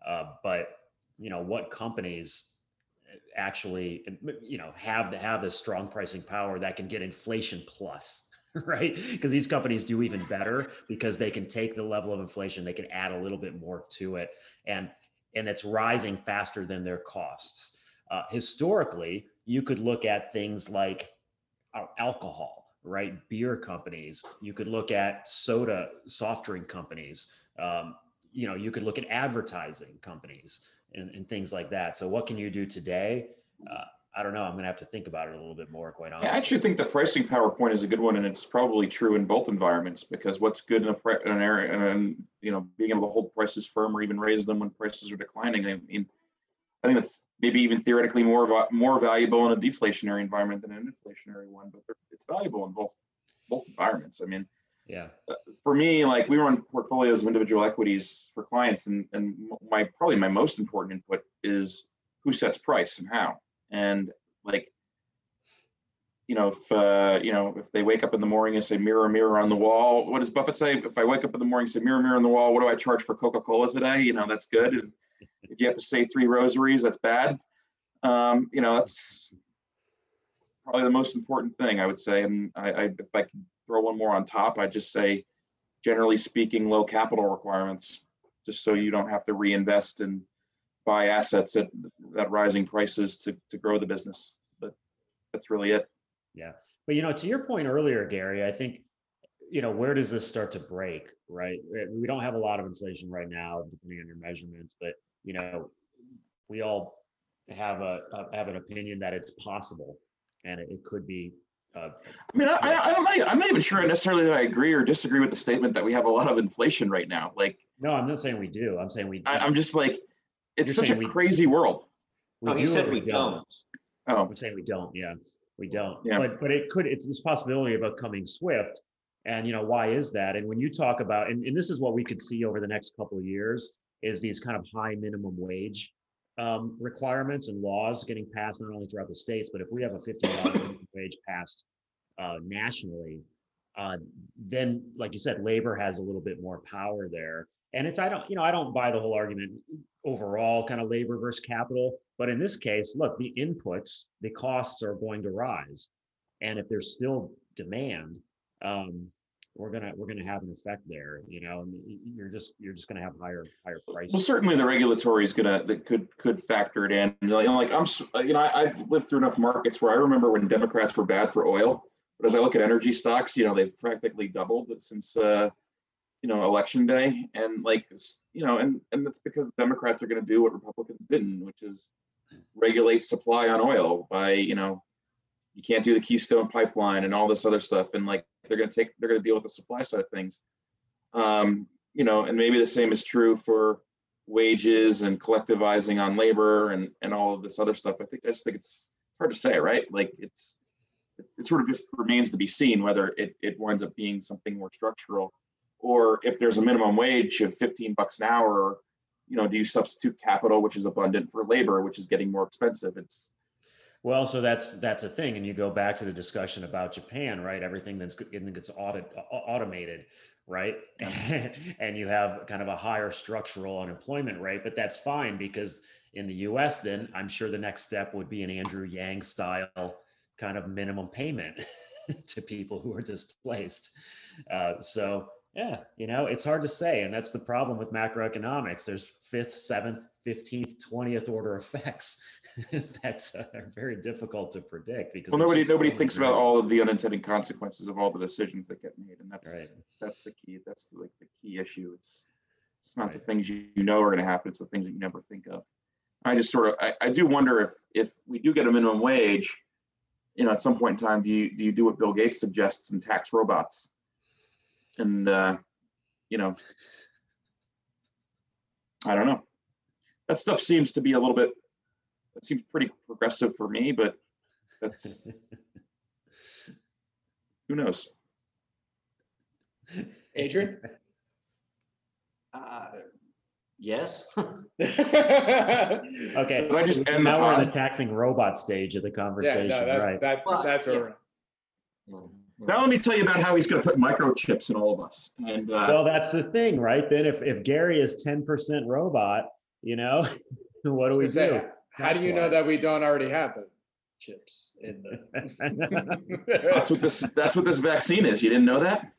Uh, but you know what companies actually you know have to have this strong pricing power that can get inflation plus right? Because these companies do even better because they can take the level of inflation they can add a little bit more to it and and it's rising faster than their costs. Uh, historically you could look at things like uh, alcohol right? Beer companies. You could look at soda, soft drink companies. Um, you know, you could look at advertising companies and, and things like that. So, what can you do today? Uh, I don't know. I'm going to have to think about it a little bit more, quite honestly. I actually think the pricing power point is a good one, and it's probably true in both environments because what's good in, a, in an area and you know being able to hold prices firm or even raise them when prices are declining. I mean, I think that's maybe even theoretically more more valuable in a deflationary environment than an inflationary one, but it's valuable in both both environments. I mean, yeah. Uh, for me, like we run portfolios of individual equities for clients, and and my probably my most important input is who sets price and how. And like, you know, if uh, you know, if they wake up in the morning and say mirror, mirror on the wall, what does Buffett say? If I wake up in the morning and say mirror, mirror on the wall, what do I charge for Coca-Cola today? You know, that's good. And if you have to say three rosaries, that's bad. Um, you know, that's probably the most important thing I would say. And I, I if I could throw one more on top, I'd just say, generally speaking, low capital requirements, just so you don't have to reinvest and buy assets at, at rising prices to, to grow the business. But that's really it. Yeah. But, you know, to your point earlier, Gary, I think, you know, where does this start to break, right? We don't have a lot of inflation right now, depending on your measurements, but, you know, we all have a, have an opinion that it's possible and it, it could be uh, I mean, I, I, don't know. I'm not even sure necessarily that I agree or disagree with the statement that we have a lot of inflation right now. Like, no, I'm not saying we do. I'm saying we. I, am just like, it's such a we, crazy world. We no, he said we, we don't. don't. Oh, I'm saying we don't. Yeah, we don't. Yeah. But but it could. It's this possibility of a coming swift. And you know why is that? And when you talk about, and, and this is what we could see over the next couple of years, is these kind of high minimum wage um, requirements and laws getting passed not only throughout the states, but if we have a $15 wage passed uh, nationally, uh, then, like you said, labor has a little bit more power there. And it's I don't you know I don't buy the whole argument overall kind of labor versus capital, but in this case, look, the inputs, the costs are going to rise, and if there's still demand, um, we're gonna we're gonna have an effect there you know and you're just you're just gonna have higher higher prices. Well certainly the regulatory is gonna that could could factor it in. You know like i'm you know i've lived through enough markets where i remember when democrats were bad for oil but as i look at energy stocks you know they've practically doubled since uh you know election day. And like you know and and that's because democrats are going to do what republicans didn't which is regulate supply on oil by you know you can't do the keystone pipeline and all this other stuff. And like they're going to take they're going to deal with the supply side of things. Um, you know and maybe the same is true for wages and collectivizing on labor and and all of this other stuff. I think i just think it's hard to say right? Like it's it sort of just remains to be seen whether it, it winds up being something more structural. Or if there's a minimum wage of 15 bucks an hour you know do you substitute capital which is abundant for labor which is getting more expensive? It's well, so that's that's a thing, and you go back to the discussion about Japan, right? Everything that's getting gets audit, automated, right? and you have kind of a higher structural unemployment rate, but that's fine because in the U.S., then I'm sure the next step would be an Andrew Yang style kind of minimum payment to people who are displaced. Uh, so yeah, you know, it's hard to say. And that's the problem with macroeconomics. There's fifth, seventh, 15th, 20th order effects that uh, are very difficult to predict because well, nobody nobody thinks about all of the unintended consequences of all the decisions that get made. And that's right. that's the key. That's like the key issue. It's it's not right. the things you, you know are going to happen. It's the things that you never think of. I just sort of I, I do wonder if if we do get a minimum wage, you know, at some point in time, do you do you do what Bill Gates suggests and tax robots? And uh, you know, I don't know. That stuff seems to be a little bit. That seems pretty progressive for me, but that's who knows. Adrian. Uh, yes. okay. I just end now we're on the taxing robot stage of the conversation, yeah, no, that's, right? That's that's, that's where yeah. Now let me tell you about how he's going to put microchips in all of us. And uh, well, that's the thing, right? Then if if Gary is ten percent robot, you know, what do we say, do? How that's do you why. know that we don't already have the chips in the? that's what this. That's what this vaccine is. You didn't know that?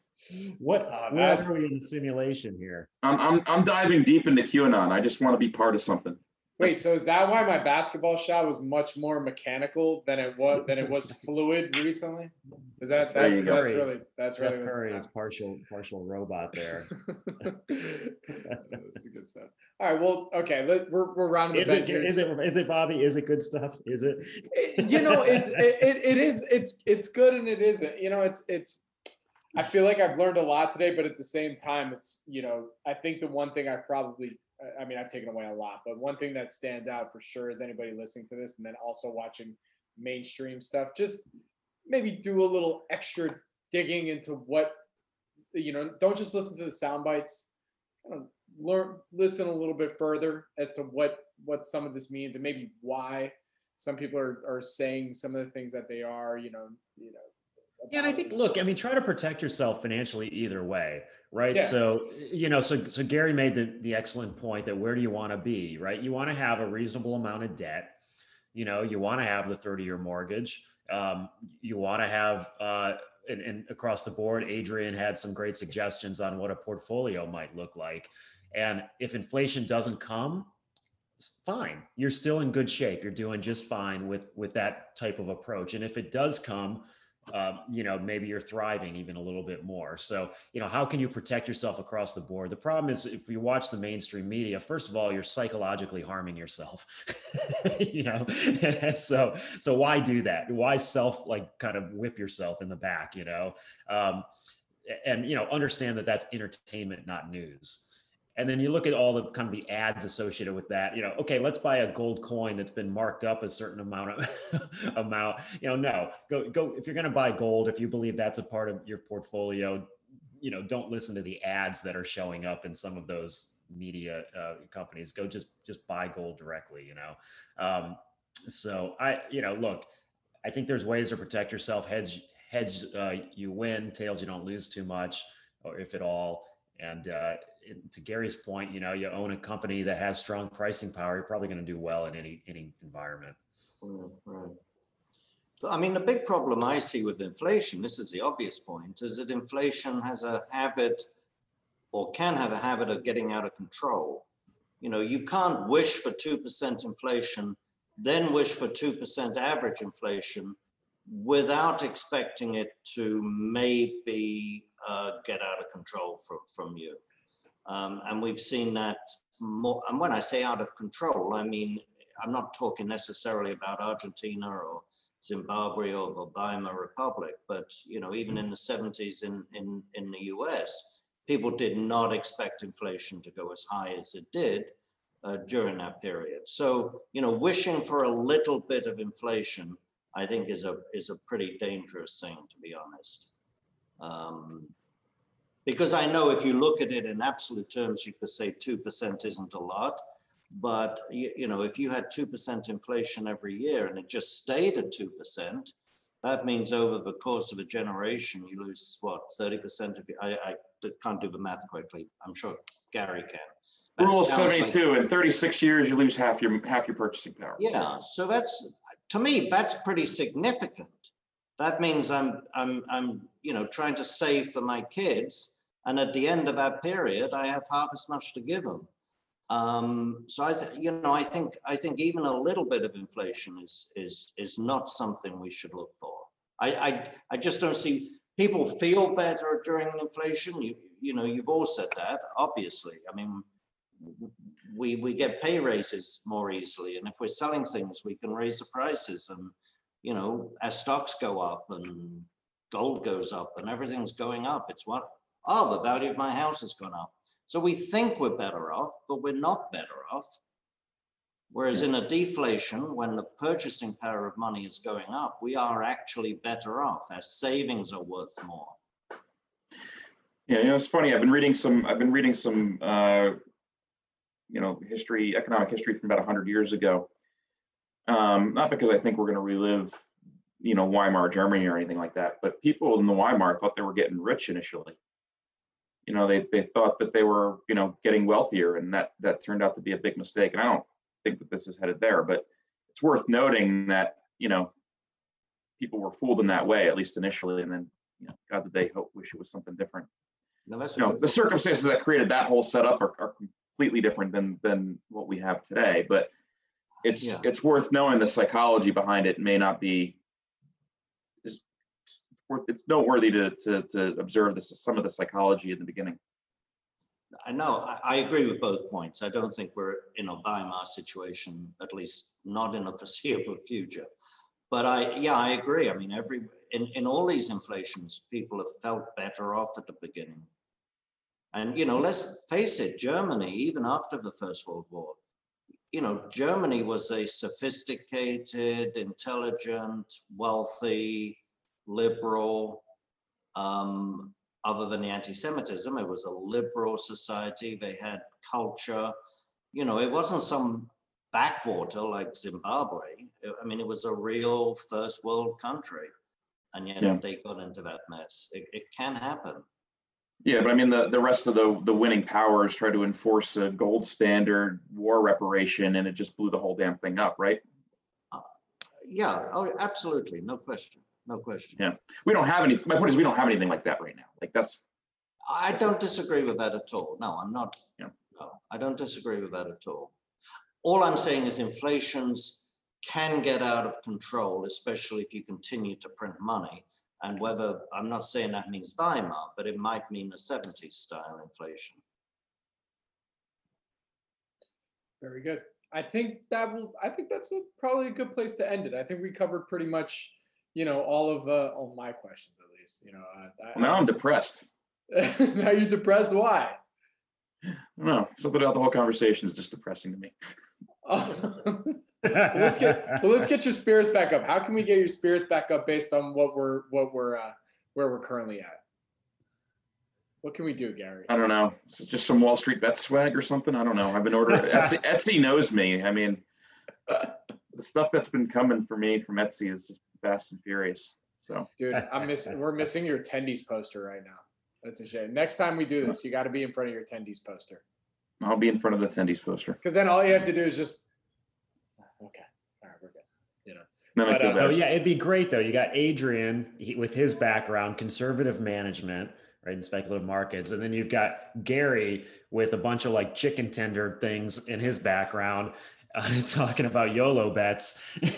What? Uh, what are we in simulation here? I'm I'm I'm diving deep into QAnon. I just want to be part of something. Wait, so is that why my basketball shot was much more mechanical than it was than it was fluid recently? Is that, that that's really that's Steph really Curry is partial partial robot there. That's good stuff. All right. Well, okay. Let, we're we're rounding Is the it, is it is it Bobby? Is it good stuff? Is it? Eh, you know it's it, it, it is it's it's good and it isn't you know it's it's i feel like i've learned a lot today but at the same time it's you know i think the one thing i probably i mean i've taken away a lot but one thing that stands out for sure is anybody listening to this and then also watching mainstream stuff just maybe do a little extra digging into what you know don't just listen to the sound bites kind of learn listen a little bit further as to what what some of this means and maybe why some people are, are saying some of the things that they are, you know, you know. Yeah, and I think look, I mean, try to protect yourself financially either way, right? Yeah. So you know, so so Gary made the the excellent point that where do you want to be, right? You want to have a reasonable amount of debt. You know, you want to have the 30-year mortgage. Um, you want to have uh and, and across the board, Adrian had some great suggestions on what a portfolio might look like. And if inflation doesn't come, fine you're still in good shape you're doing just fine with with that type of approach and if it does come um, you know maybe you're thriving even a little bit more. So you know how can you protect yourself across the board? The problem is if you watch the mainstream media first of all you're psychologically harming yourself you know? So so why do that? Why self like kind of whip yourself in the back you know? Um, and you know understand that that's entertainment not news and then you look at all the kind of the ads associated with that you know okay let's buy a gold coin that's been marked up a certain amount of amount you know no go go if you're going to buy gold if you believe that's a part of your portfolio you know don't listen to the ads that are showing up in some of those media uh, companies. Go just just buy gold directly you know? Um, so i you know look i think there's ways to protect yourself. Hedge hedge uh, you win. Tails you don't lose too much or if at all. And uh, to Gary's point, you know, you own a company that has strong pricing power, you're probably going to do well in any any environment. Right. So, I mean, the big problem I see with inflation, this is the obvious point, is that inflation has a habit or can have a habit of getting out of control. You know, you can't wish for 2% inflation, then wish for 2% average inflation without expecting it to maybe uh, get out of control from, from you. Um, and we've seen that more, and when I say out of control, I mean, I'm not talking necessarily about Argentina or Zimbabwe or the Weimar Republic, but you know, even in the 70s in, in, in the US, people did not expect inflation to go as high as it did uh, during that period. So, you know, wishing for a little bit of inflation, I think is a is a pretty dangerous thing, to be honest. Um, because I know if you look at it in absolute terms, you could say 2% isn't a lot. But you, you know, if you had 2% inflation every year and it just stayed at 2%, that means over the course of a generation, you lose what, 30% of your, I can't do the math quickly. I'm sure Gary can. That Rule of sounds like- seventy-two, in thirty-six years, you lose half your, half your purchasing power. yeah, so that's, to me, that's pretty significant. That means I'm, I'm, I'm, you know, trying to save for my kids. And at the end of that period, I have half as much to give them. Um, so I, you know, I think, I think even a little bit of inflation is, is, is not something we should look for. I, I, I just don't see, people feel better during inflation. You, you know, you've all said that, obviously. I mean, we we get pay raises more easily and if we're selling things we can raise the prices and you know as stocks go up and gold goes up and everything's going up it's what oh the value of my house has gone up so we think we're better off but we're not better off whereas in a deflation when the purchasing power of money is going up we are actually better off our savings are worth more Yeah, you know, it's funny. I've been reading some. I've been reading some. Uh, you know, history, economic history from about hundred years ago. Um, not because I think we're going to relive, you know, Weimar Germany or anything like that, but people in the Weimar thought they were getting rich initially. You know, they they thought that they were, you know, getting wealthier, and that that turned out to be a big mistake. And I don't think that this is headed there, but it's worth noting that you know, people were fooled in that way, at least initially, and then you know, God, did they hope wish it was something different now that's you know, the circumstances that created that whole setup are, are completely different than than what we have today. But it's Yeah. it's worth knowing the psychology behind it may not be it's noteworthy to, to, to observe this, some of the psychology in the beginning. I know, I, I agree with both points. I don't think we're in a Weimar situation, at least not in a foreseeable future. But I, yeah, I agree. I mean, every, in, in all these inflations, people have felt better off at the beginning. And, you know, let's face it, Germany, even after the First World War, you know, Germany was a sophisticated, intelligent, wealthy, liberal, um, other than anti-Semitism, it was a liberal society. They had culture. You know, it wasn't some backwater like Zimbabwe. I mean, it was a real first world country. And yet Yeah. they got into that mess. It, it can happen. Yeah, but I mean, the, the rest of the, the winning powers tried to enforce a gold standard war reparation and it just blew the whole damn thing up, right? Yeah, oh, absolutely. No question. No question. Yeah. We don't have any, my point is we don't have anything like that right now. Like that's, I don't disagree with that at all. No, I'm not. Yeah. No, I don't disagree with that at all. All I'm saying is inflations can get out of control, especially if you continue to print money. And whether, I'm not saying that means Weimar, but it might mean a 70s style inflation. Very good. I think that will. I think that's a, probably a good place to end it. I think we covered pretty much, you know, all of uh, all my questions at least. You know, I, now I'm depressed. now you're depressed. Why? No. Something about the whole conversation is just depressing to me. Well, let's get well, let's get your spirits back up. How can we get your spirits back up based on what we're what we're uh, where we're currently at? What can we do, Gary? I don't know. Is it just some Wall Street bet swag or something? I don't know. I've been ordering Etsy, Etsy knows me. I mean, the stuff that's been coming for me from Etsy is just fast and furious. So Dude, I'm missing. We're missing your tendies poster right now. That's a shame. Next time we do this, you got to be in front of your tendies poster. I'll be in front of the tendies poster. Because then all you have to do is just. Okay. All right, we're good. You know. But, uh, Oh yeah, it'd be great though. You got Adrian he, with his background, conservative management, right, in speculative markets, and then you've got Gary with a bunch of like chicken tender things in his background, uh, talking about YOLO bets.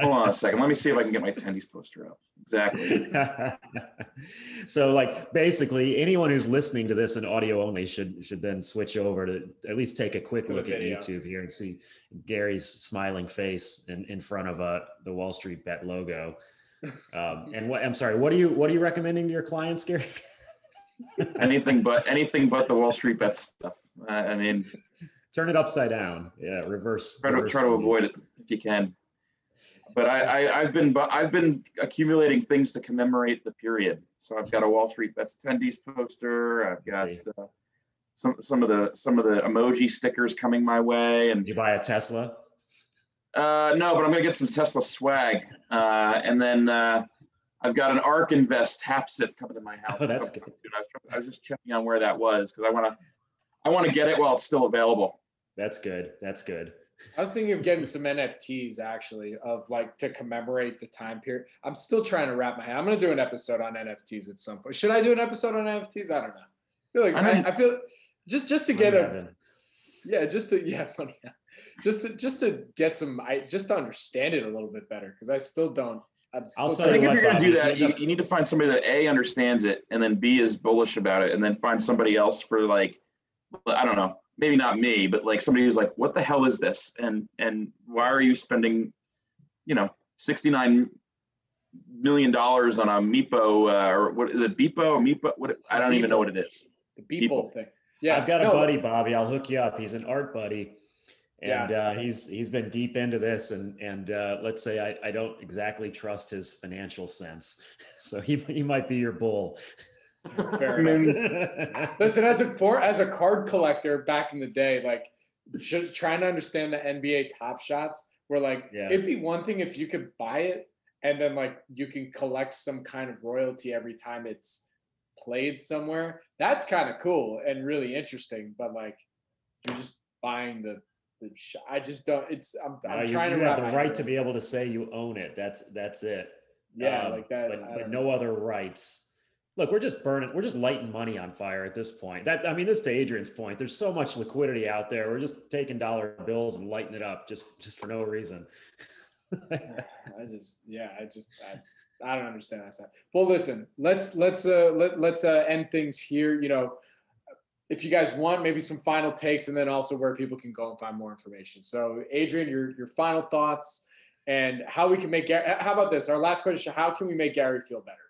Hold on a second. Let me see if I can get my tendies poster up. Exactly. so like basically anyone who's listening to this in audio only should should then switch over to at least take a quick look at youtube here and see gary's smiling face in, in front of uh, the wall street bet logo um, and what i'm sorry what are you what are you recommending to your clients gary anything but anything but the Wall Street bet stuff. Uh, I mean, turn it upside down yeah reverse try to reverse try to avoid it if you can. But I, I I've been I've been accumulating things to commemorate the period. So I've got a Wall Street bets tendies poster. I've got uh, some some of the some of the emoji stickers coming my way, and you buy a tesla Uh, no, but I'm gonna get some Tesla swag, uh, and then uh, I've got an Ark Invest half sip coming to my house. Oh, that's So, good. I, was, I was just checking on where that was because I want to, I want to get it while it's still available. That's good that's good I was thinking of getting some NFTs actually, of like to commemorate the time period. I'm still trying to wrap my head. I'm gonna do an episode on NFTs at some point. Should I do an episode on NFTs? I don't know. I feel like I I, mean- I feel just just to get a yeah, just to yeah, funny. Just to just to get some I just to understand it a little bit better because I still don't. I'm I'll still tell I you think if you're gonna do that, you you, you need to find somebody that a understands it, and then b is bullish about it, and then find somebody else for like, I don't know, maybe not me, but like somebody who's like, what the hell is this, and and why are you spending, you know, sixty nine million dollars on a Meepo uh, or what is it, Beepo or Meepo? What I don't even know what it is. the people, people. thing. Yeah, I've got a no, buddy, Bobby. I'll hook you up. He's an art buddy, and uh, he's he's been deep into this. And and uh, let's say I, I don't exactly trust his financial sense, so he he might be your bull. Fair I mean, Listen, as a for as a card collector back in the day, like trying to understand the NBA Top Shots, where like Yeah. it'd be one thing if you could buy it and then like you can collect some kind of royalty every time it's played somewhere. That's kind of cool and really interesting. But like you're just buying the the. I just don't. It's I'm, Uh, I'm you, trying you to have the right to be able to say you own it. That's that's it. Yeah, Um, like that. But but no other rights. Look, we're just burning. We're just lighting money on fire at this point. That I mean, this to Adrian's point. There's so much liquidity out there. We're just taking dollar bills and lighting it up just just for no reason. I just, yeah, I just, I, I don't understand that side. Well, listen, let's let's uh let, let's uh end things here. You know, if you guys want, maybe some final takes, and then also where people can go and find more information. So, Adrian, your your final thoughts and how we can make. How about this? Our last question: How can we make Gary feel better?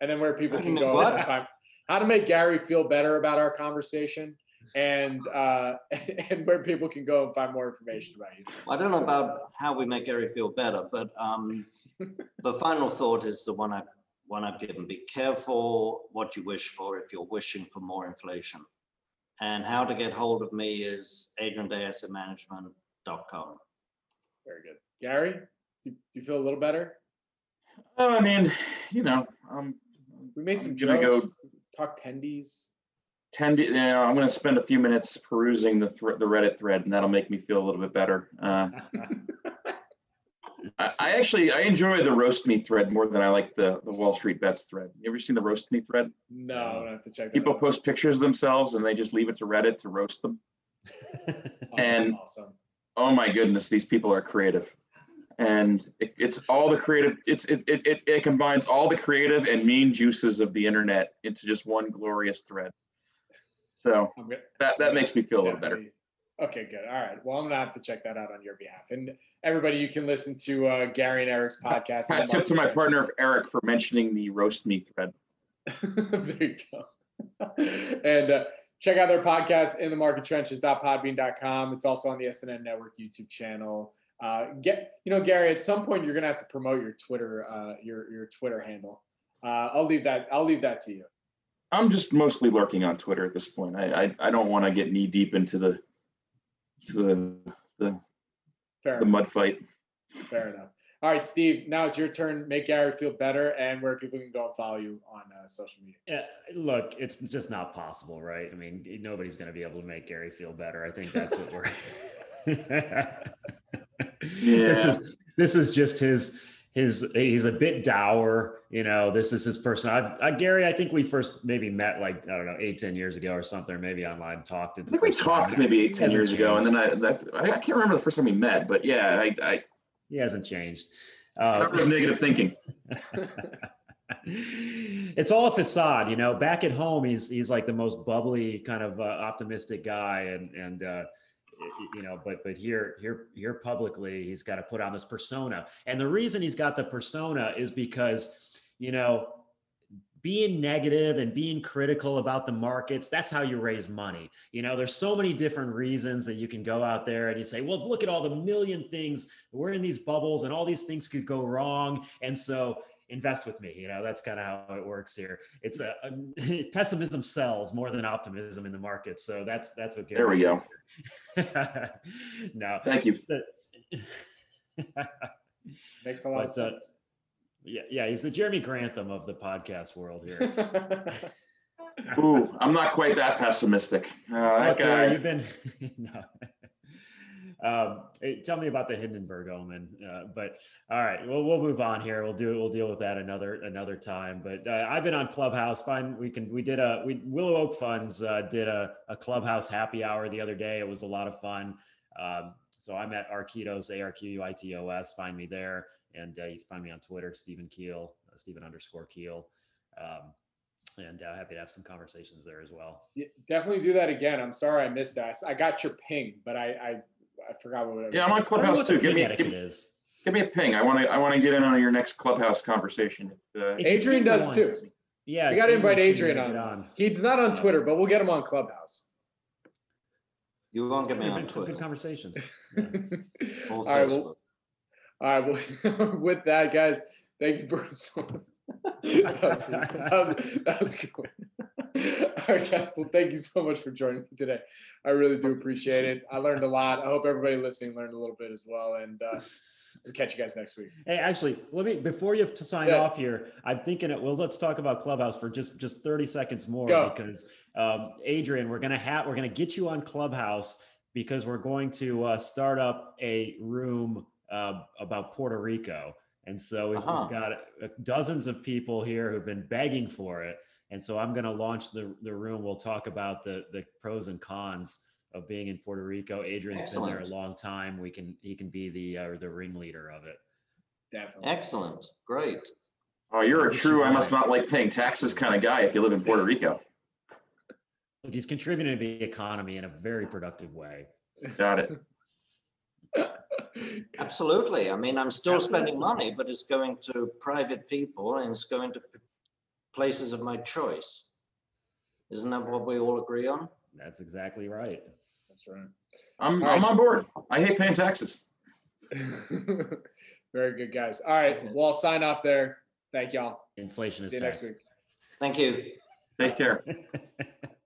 And then where people can can go what? and find how to make Gary feel better about our conversation, and uh and where people can go and find more information about you. I don't know about how we make Gary feel better, but um, the final thought is the one I one I've given. Be careful what you wish for if you're wishing for more inflation. And how to get hold of me is adriandayassetmanagement.com. Very good, Gary. Do do you feel a little better? Oh, I mean, you know, um, We made some I'm gonna jokes. go- Talk tendies. tend to, you know, I'm going to spend a few minutes perusing the the Reddit thread, and that'll make me feel a little bit better. Uh, I, I actually I enjoy the roast me thread more than I like the the Wall Street bets thread. You ever seen the roast me thread? No, I'm gonna have to check. that People out. post pictures of themselves and they just leave it to Reddit to roast them. Oh, that's and- awesome. Oh my goodness, these people are creative. And it, it's all the creative, it's it, it it it combines all the creative and mean juices of the internet into just one glorious thread. So that that makes me feel a little better. Okay, good. All right. Well, I'm gonna have to check that out on your behalf. And everybody, you can listen to uh, Gary and Eric's podcast. Hat tip to my partner Eric for mentioning the roast me thread. there you go. and uh, check out their podcast in the market trenches.podbean.com. It's also on the SNN Network YouTube channel. Uh, get you know, Gary. At some point, you're gonna have to promote your Twitter, uh, your your Twitter handle. Uh, I'll leave that. I'll leave that to you. I'm just mostly lurking on Twitter at this point. I I, I don't want to get knee deep into the the the, Fair the mud fight. Fair enough. All right, Steve. Now it's your turn. Make Gary feel better, and where people can go and follow you on uh, social media. Yeah, look, it's just not possible, right? I mean, nobody's going to be able to make Gary feel better. I think that's what we're. This is this is just his his. He's a bit dour, you know. This is his person. I've, I, Gary, I think we first maybe met like I don't know eight ten years ago or something, or maybe online talked. I think we talked maybe eight, ten years ago, and then I that, I I can't remember the first time we met, but yeah, I I he hasn't changed. Uh, negative thinking. it's all a facade, you know. Back at home, he's he's like the most bubbly, kind of uh, optimistic guy, and and uh, you know, but but here here here publicly, he's got to put on this persona, and the reason he's got the persona is because you know being negative and being critical about the markets that's how you raise money. You know there's so many different reasons that you can go out there and you say well look at all the million things we're in these bubbles and all these things could go wrong. And so invest with me you know that's kind of how it works here it's a, a pessimism sells more than optimism in the market so that's that's what There we go. go no Thank you. Makes a lot of But, uh, sense. yeah yeah he's the jeremy grantham of the podcast world here Ooh, I'm not quite that pessimistic. Uh, that Okay, guy. you've been no. Um, tell me about the Hindenburg omen. Uh, but all right, well, we'll move on here. We'll do we'll deal with that another another time. But uh, I've been on Clubhouse. Fine, we can we did a we Willow Oak Funds uh, did a, a Clubhouse happy hour the other day. It was a lot of fun. Um, so I'm at Arquitos A R Q U I T O S. Find me there, and uh, you can find me on Twitter, Steven Kiel, uh, Steven underscore Kiel. Um, and uh, happy to have some conversations there as well. Yeah, definitely do that again. I'm sorry I missed that. I got your ping, but I I, I forgot what. it Yeah, I'm on. Clubhouse too. Give me, give, is. give me a ping. I want to I want to get in on your next Clubhouse conversation. Uh, Adrian ping does too. Yeah, We got to invite Adrian get on. He's not on Twitter, but we'll get him on Clubhouse. You won't get me Good- on good conversations. Yeah. all right. Well, all right. Well, with that, guys, thank you for so. that, was, that, was, that was good. All right, guys. Well, thank you so much for joining me today. I really do appreciate it. I learned a lot. I hope everybody listening learned a little bit as well. And uh, we'll catch you guys next week. Hey, actually, let me before you sign Yeah. off here. I'm thinking it. Well, let's talk about Clubhouse for just just 30 seconds more Go. because um, Adrian, we're gonna have we're gonna get you on Clubhouse because we're going to uh, start up a room uh, about Puerto Rico, and so we've, we've Uh-huh. got uh, dozens of people here who've been begging for it, and so I'm going to launch the the room. We'll talk about the the pros and cons of being in Puerto Rico. Adrian's been there a long time. We can he can be the uh, the ringleader of it. Definitely. Excellent. Great. Oh, you're a We should true, I must not like paying taxes kind of guy if you live in Puerto Rico. Look, he's contributing to the economy in a very productive way. Got it. Absolutely. I mean, I'm still spending money, but it's going to private people and it's going to p- places of my choice. Isn't that what we all agree on? That's exactly right. That's right. I'm, All I'm on board. I hate paying taxes. Very good, guys. All right. Well, I'll sign off there. Thank y'all. Inflation is See you next week. Thank you. Take care.